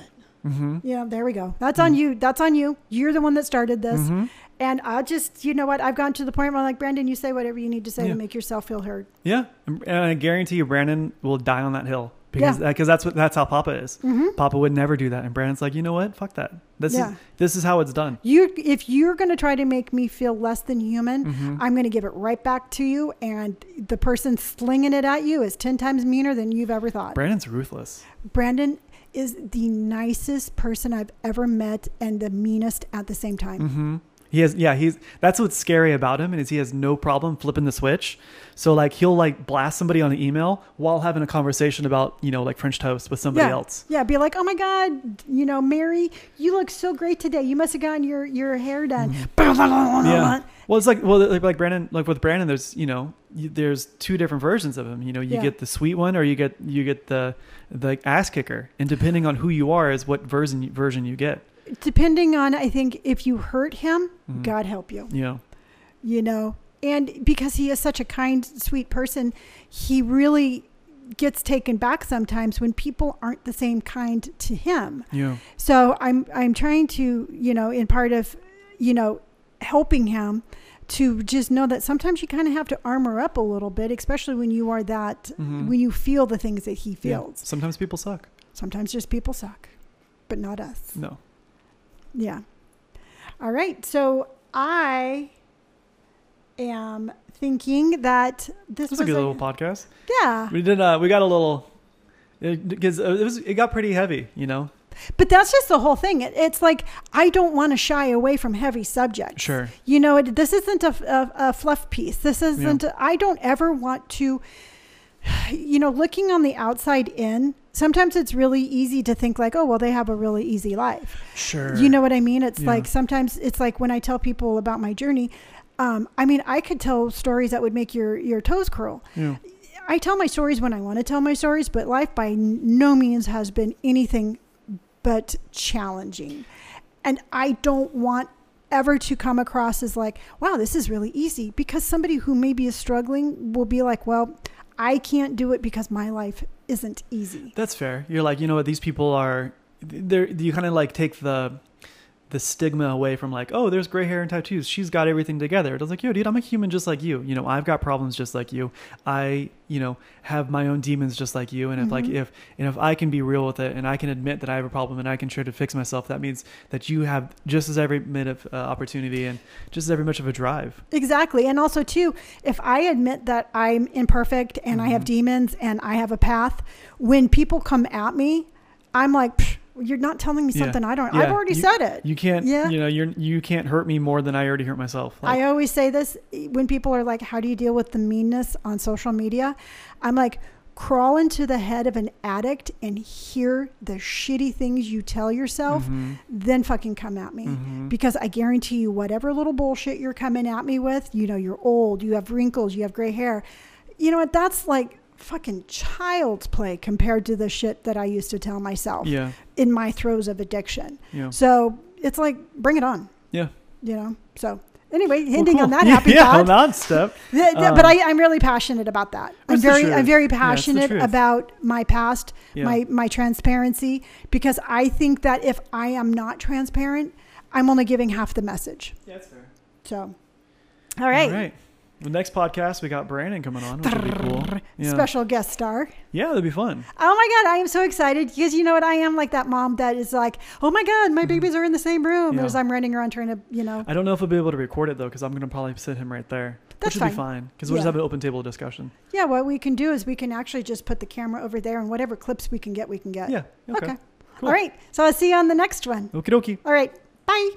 Mm-hmm. Yeah, there we go. That's on you. That's on you. You're the one that started this. hmm And I'll just, you know what? I've gone to the point where I'm like, Brandon, you say whatever you need to say Yeah. to make yourself feel heard. Yeah, and I guarantee you, Brandon will die on that hill because Yeah. because that's what that's how Papa is. Papa would never do that, and Brandon's like, you know what? Fuck that. This Yeah. is this is how it's done. You, if you're going to try to make me feel less than human, Mm-hmm. I'm going to give it right back to you. And the person slinging it at you is 10 times meaner than you've ever thought. Brandon's ruthless. Brandon is the nicest person I've ever met and the meanest at the same time. hmm He has, yeah, he's that's what's scary about him is he has no problem flipping the switch. So like he'll like blast somebody on an email while having a conversation about you know like French toast with somebody yeah. else. Yeah, be like, oh my God, you know, Mary, you look so great today. You must have gotten your, your hair done. Mm-hmm. Yeah. Well, it's like well, like like Brandon, like with Brandon, there's you know there's two different versions of him. You know, you Yeah. get the sweet one or you get you get the the ass kicker, and depending on who you are, is what version version you get. Depending on, I think, if you hurt him, Mhm. God help you. Yeah. you know and because he is such a kind sweet person he really gets taken back sometimes when people aren't the same kind to him know, so i'm i'm trying to you know in part of you know helping him to just know that sometimes you kind of have to armor up a little bit especially when you are that Mhm. when you feel the things that he yeah. feels Sometimes people suck. sometimes just people suck but not us No, yeah. All right. So I am thinking that this this was a was good little podcast. yeah. We did. Uh, we got a little because it, was it got pretty heavy. You know. But that's just the whole thing. It, it's like I don't want to shy away from heavy subjects. Sure. You know, it, this isn't a, a, a fluff piece. This isn't. I don't ever want to. You know, looking on the outside in, sometimes it's really easy to think like, oh, well, they have a really easy life. Sure. You know what I mean? It's Yeah. like sometimes it's like when I tell people about my journey. Um, I mean, I could tell stories that would make your your toes curl. Yeah. I tell my stories when I want to tell my stories, but life by no means has been anything but challenging. And I don't want ever to come across as like, wow, this is really easy because somebody who maybe is struggling will be like, well, I can't do it because my life isn't easy. That's fair. You're like, you know what? These people are. They're. You kind of like take the the stigma away from like, oh, there's gray hair and tattoos. She's got everything together. It's like, yo, dude, I'm a human just like you. You know, I've got problems just like you. I, you know, have my own demons just like you. And if like Mhm. if and if I can be real with it and I can admit that I have a problem and I can try to fix myself, that means that you have just as every bit of uh, opportunity and just as every much of a drive. Exactly. And also, too, if I admit that I'm imperfect and I have Mhm. demons and I have a path, when people come at me, I'm like, "Psh, you're not telling me Yeah. something I don't. Yeah. I've already You- said it. You can't. Yeah. You know, you're you can't hurt me more than I already hurt myself. Like, I always say this when people are like, How do you deal with the meanness on social media? I'm like, Crawl into the head of an addict and hear the shitty things you tell yourself, Mhm. then fucking come at me. Mhm. Because I guarantee you, whatever little bullshit you're coming at me with, you know, you're old, you have wrinkles, you have gray hair. You know what? That's like fucking child's play compared to the shit that I used to tell myself Yeah. in my throes of addiction. Yeah. So it's like, bring it on. Yeah. You know? So anyway, Well, ending on that happy yeah, thought. on that step. Um, but I, I'm really passionate about that. I'm very. I'm very Yeah, passionate truth. about my past, Yeah. my my transparency, because I think that if I am not transparent, I'm only giving half the message. Yeah, that's fair. So, all right, All right. The next podcast, we got Brandon coming on, which would be cool. Yeah. special guest star. Yeah, that'd be fun. Oh my god, I am so excited because you know what? I am like that mom that is like, oh my god, my babies are in the same room Mm-hmm. Yeah. as I'm running around trying to, you know. I don't know if I'll be able to record it though, because I'm gonna probably sit him right there, That's which would fine. be fine, because we'll just have an open table discussion. Yeah, what we can do is we can actually just put the camera over there and whatever clips we can get, we can get. Yeah. Okay. Okay. Cool. All right. So I'll see you on the next one. Okie dokie. All right. Bye.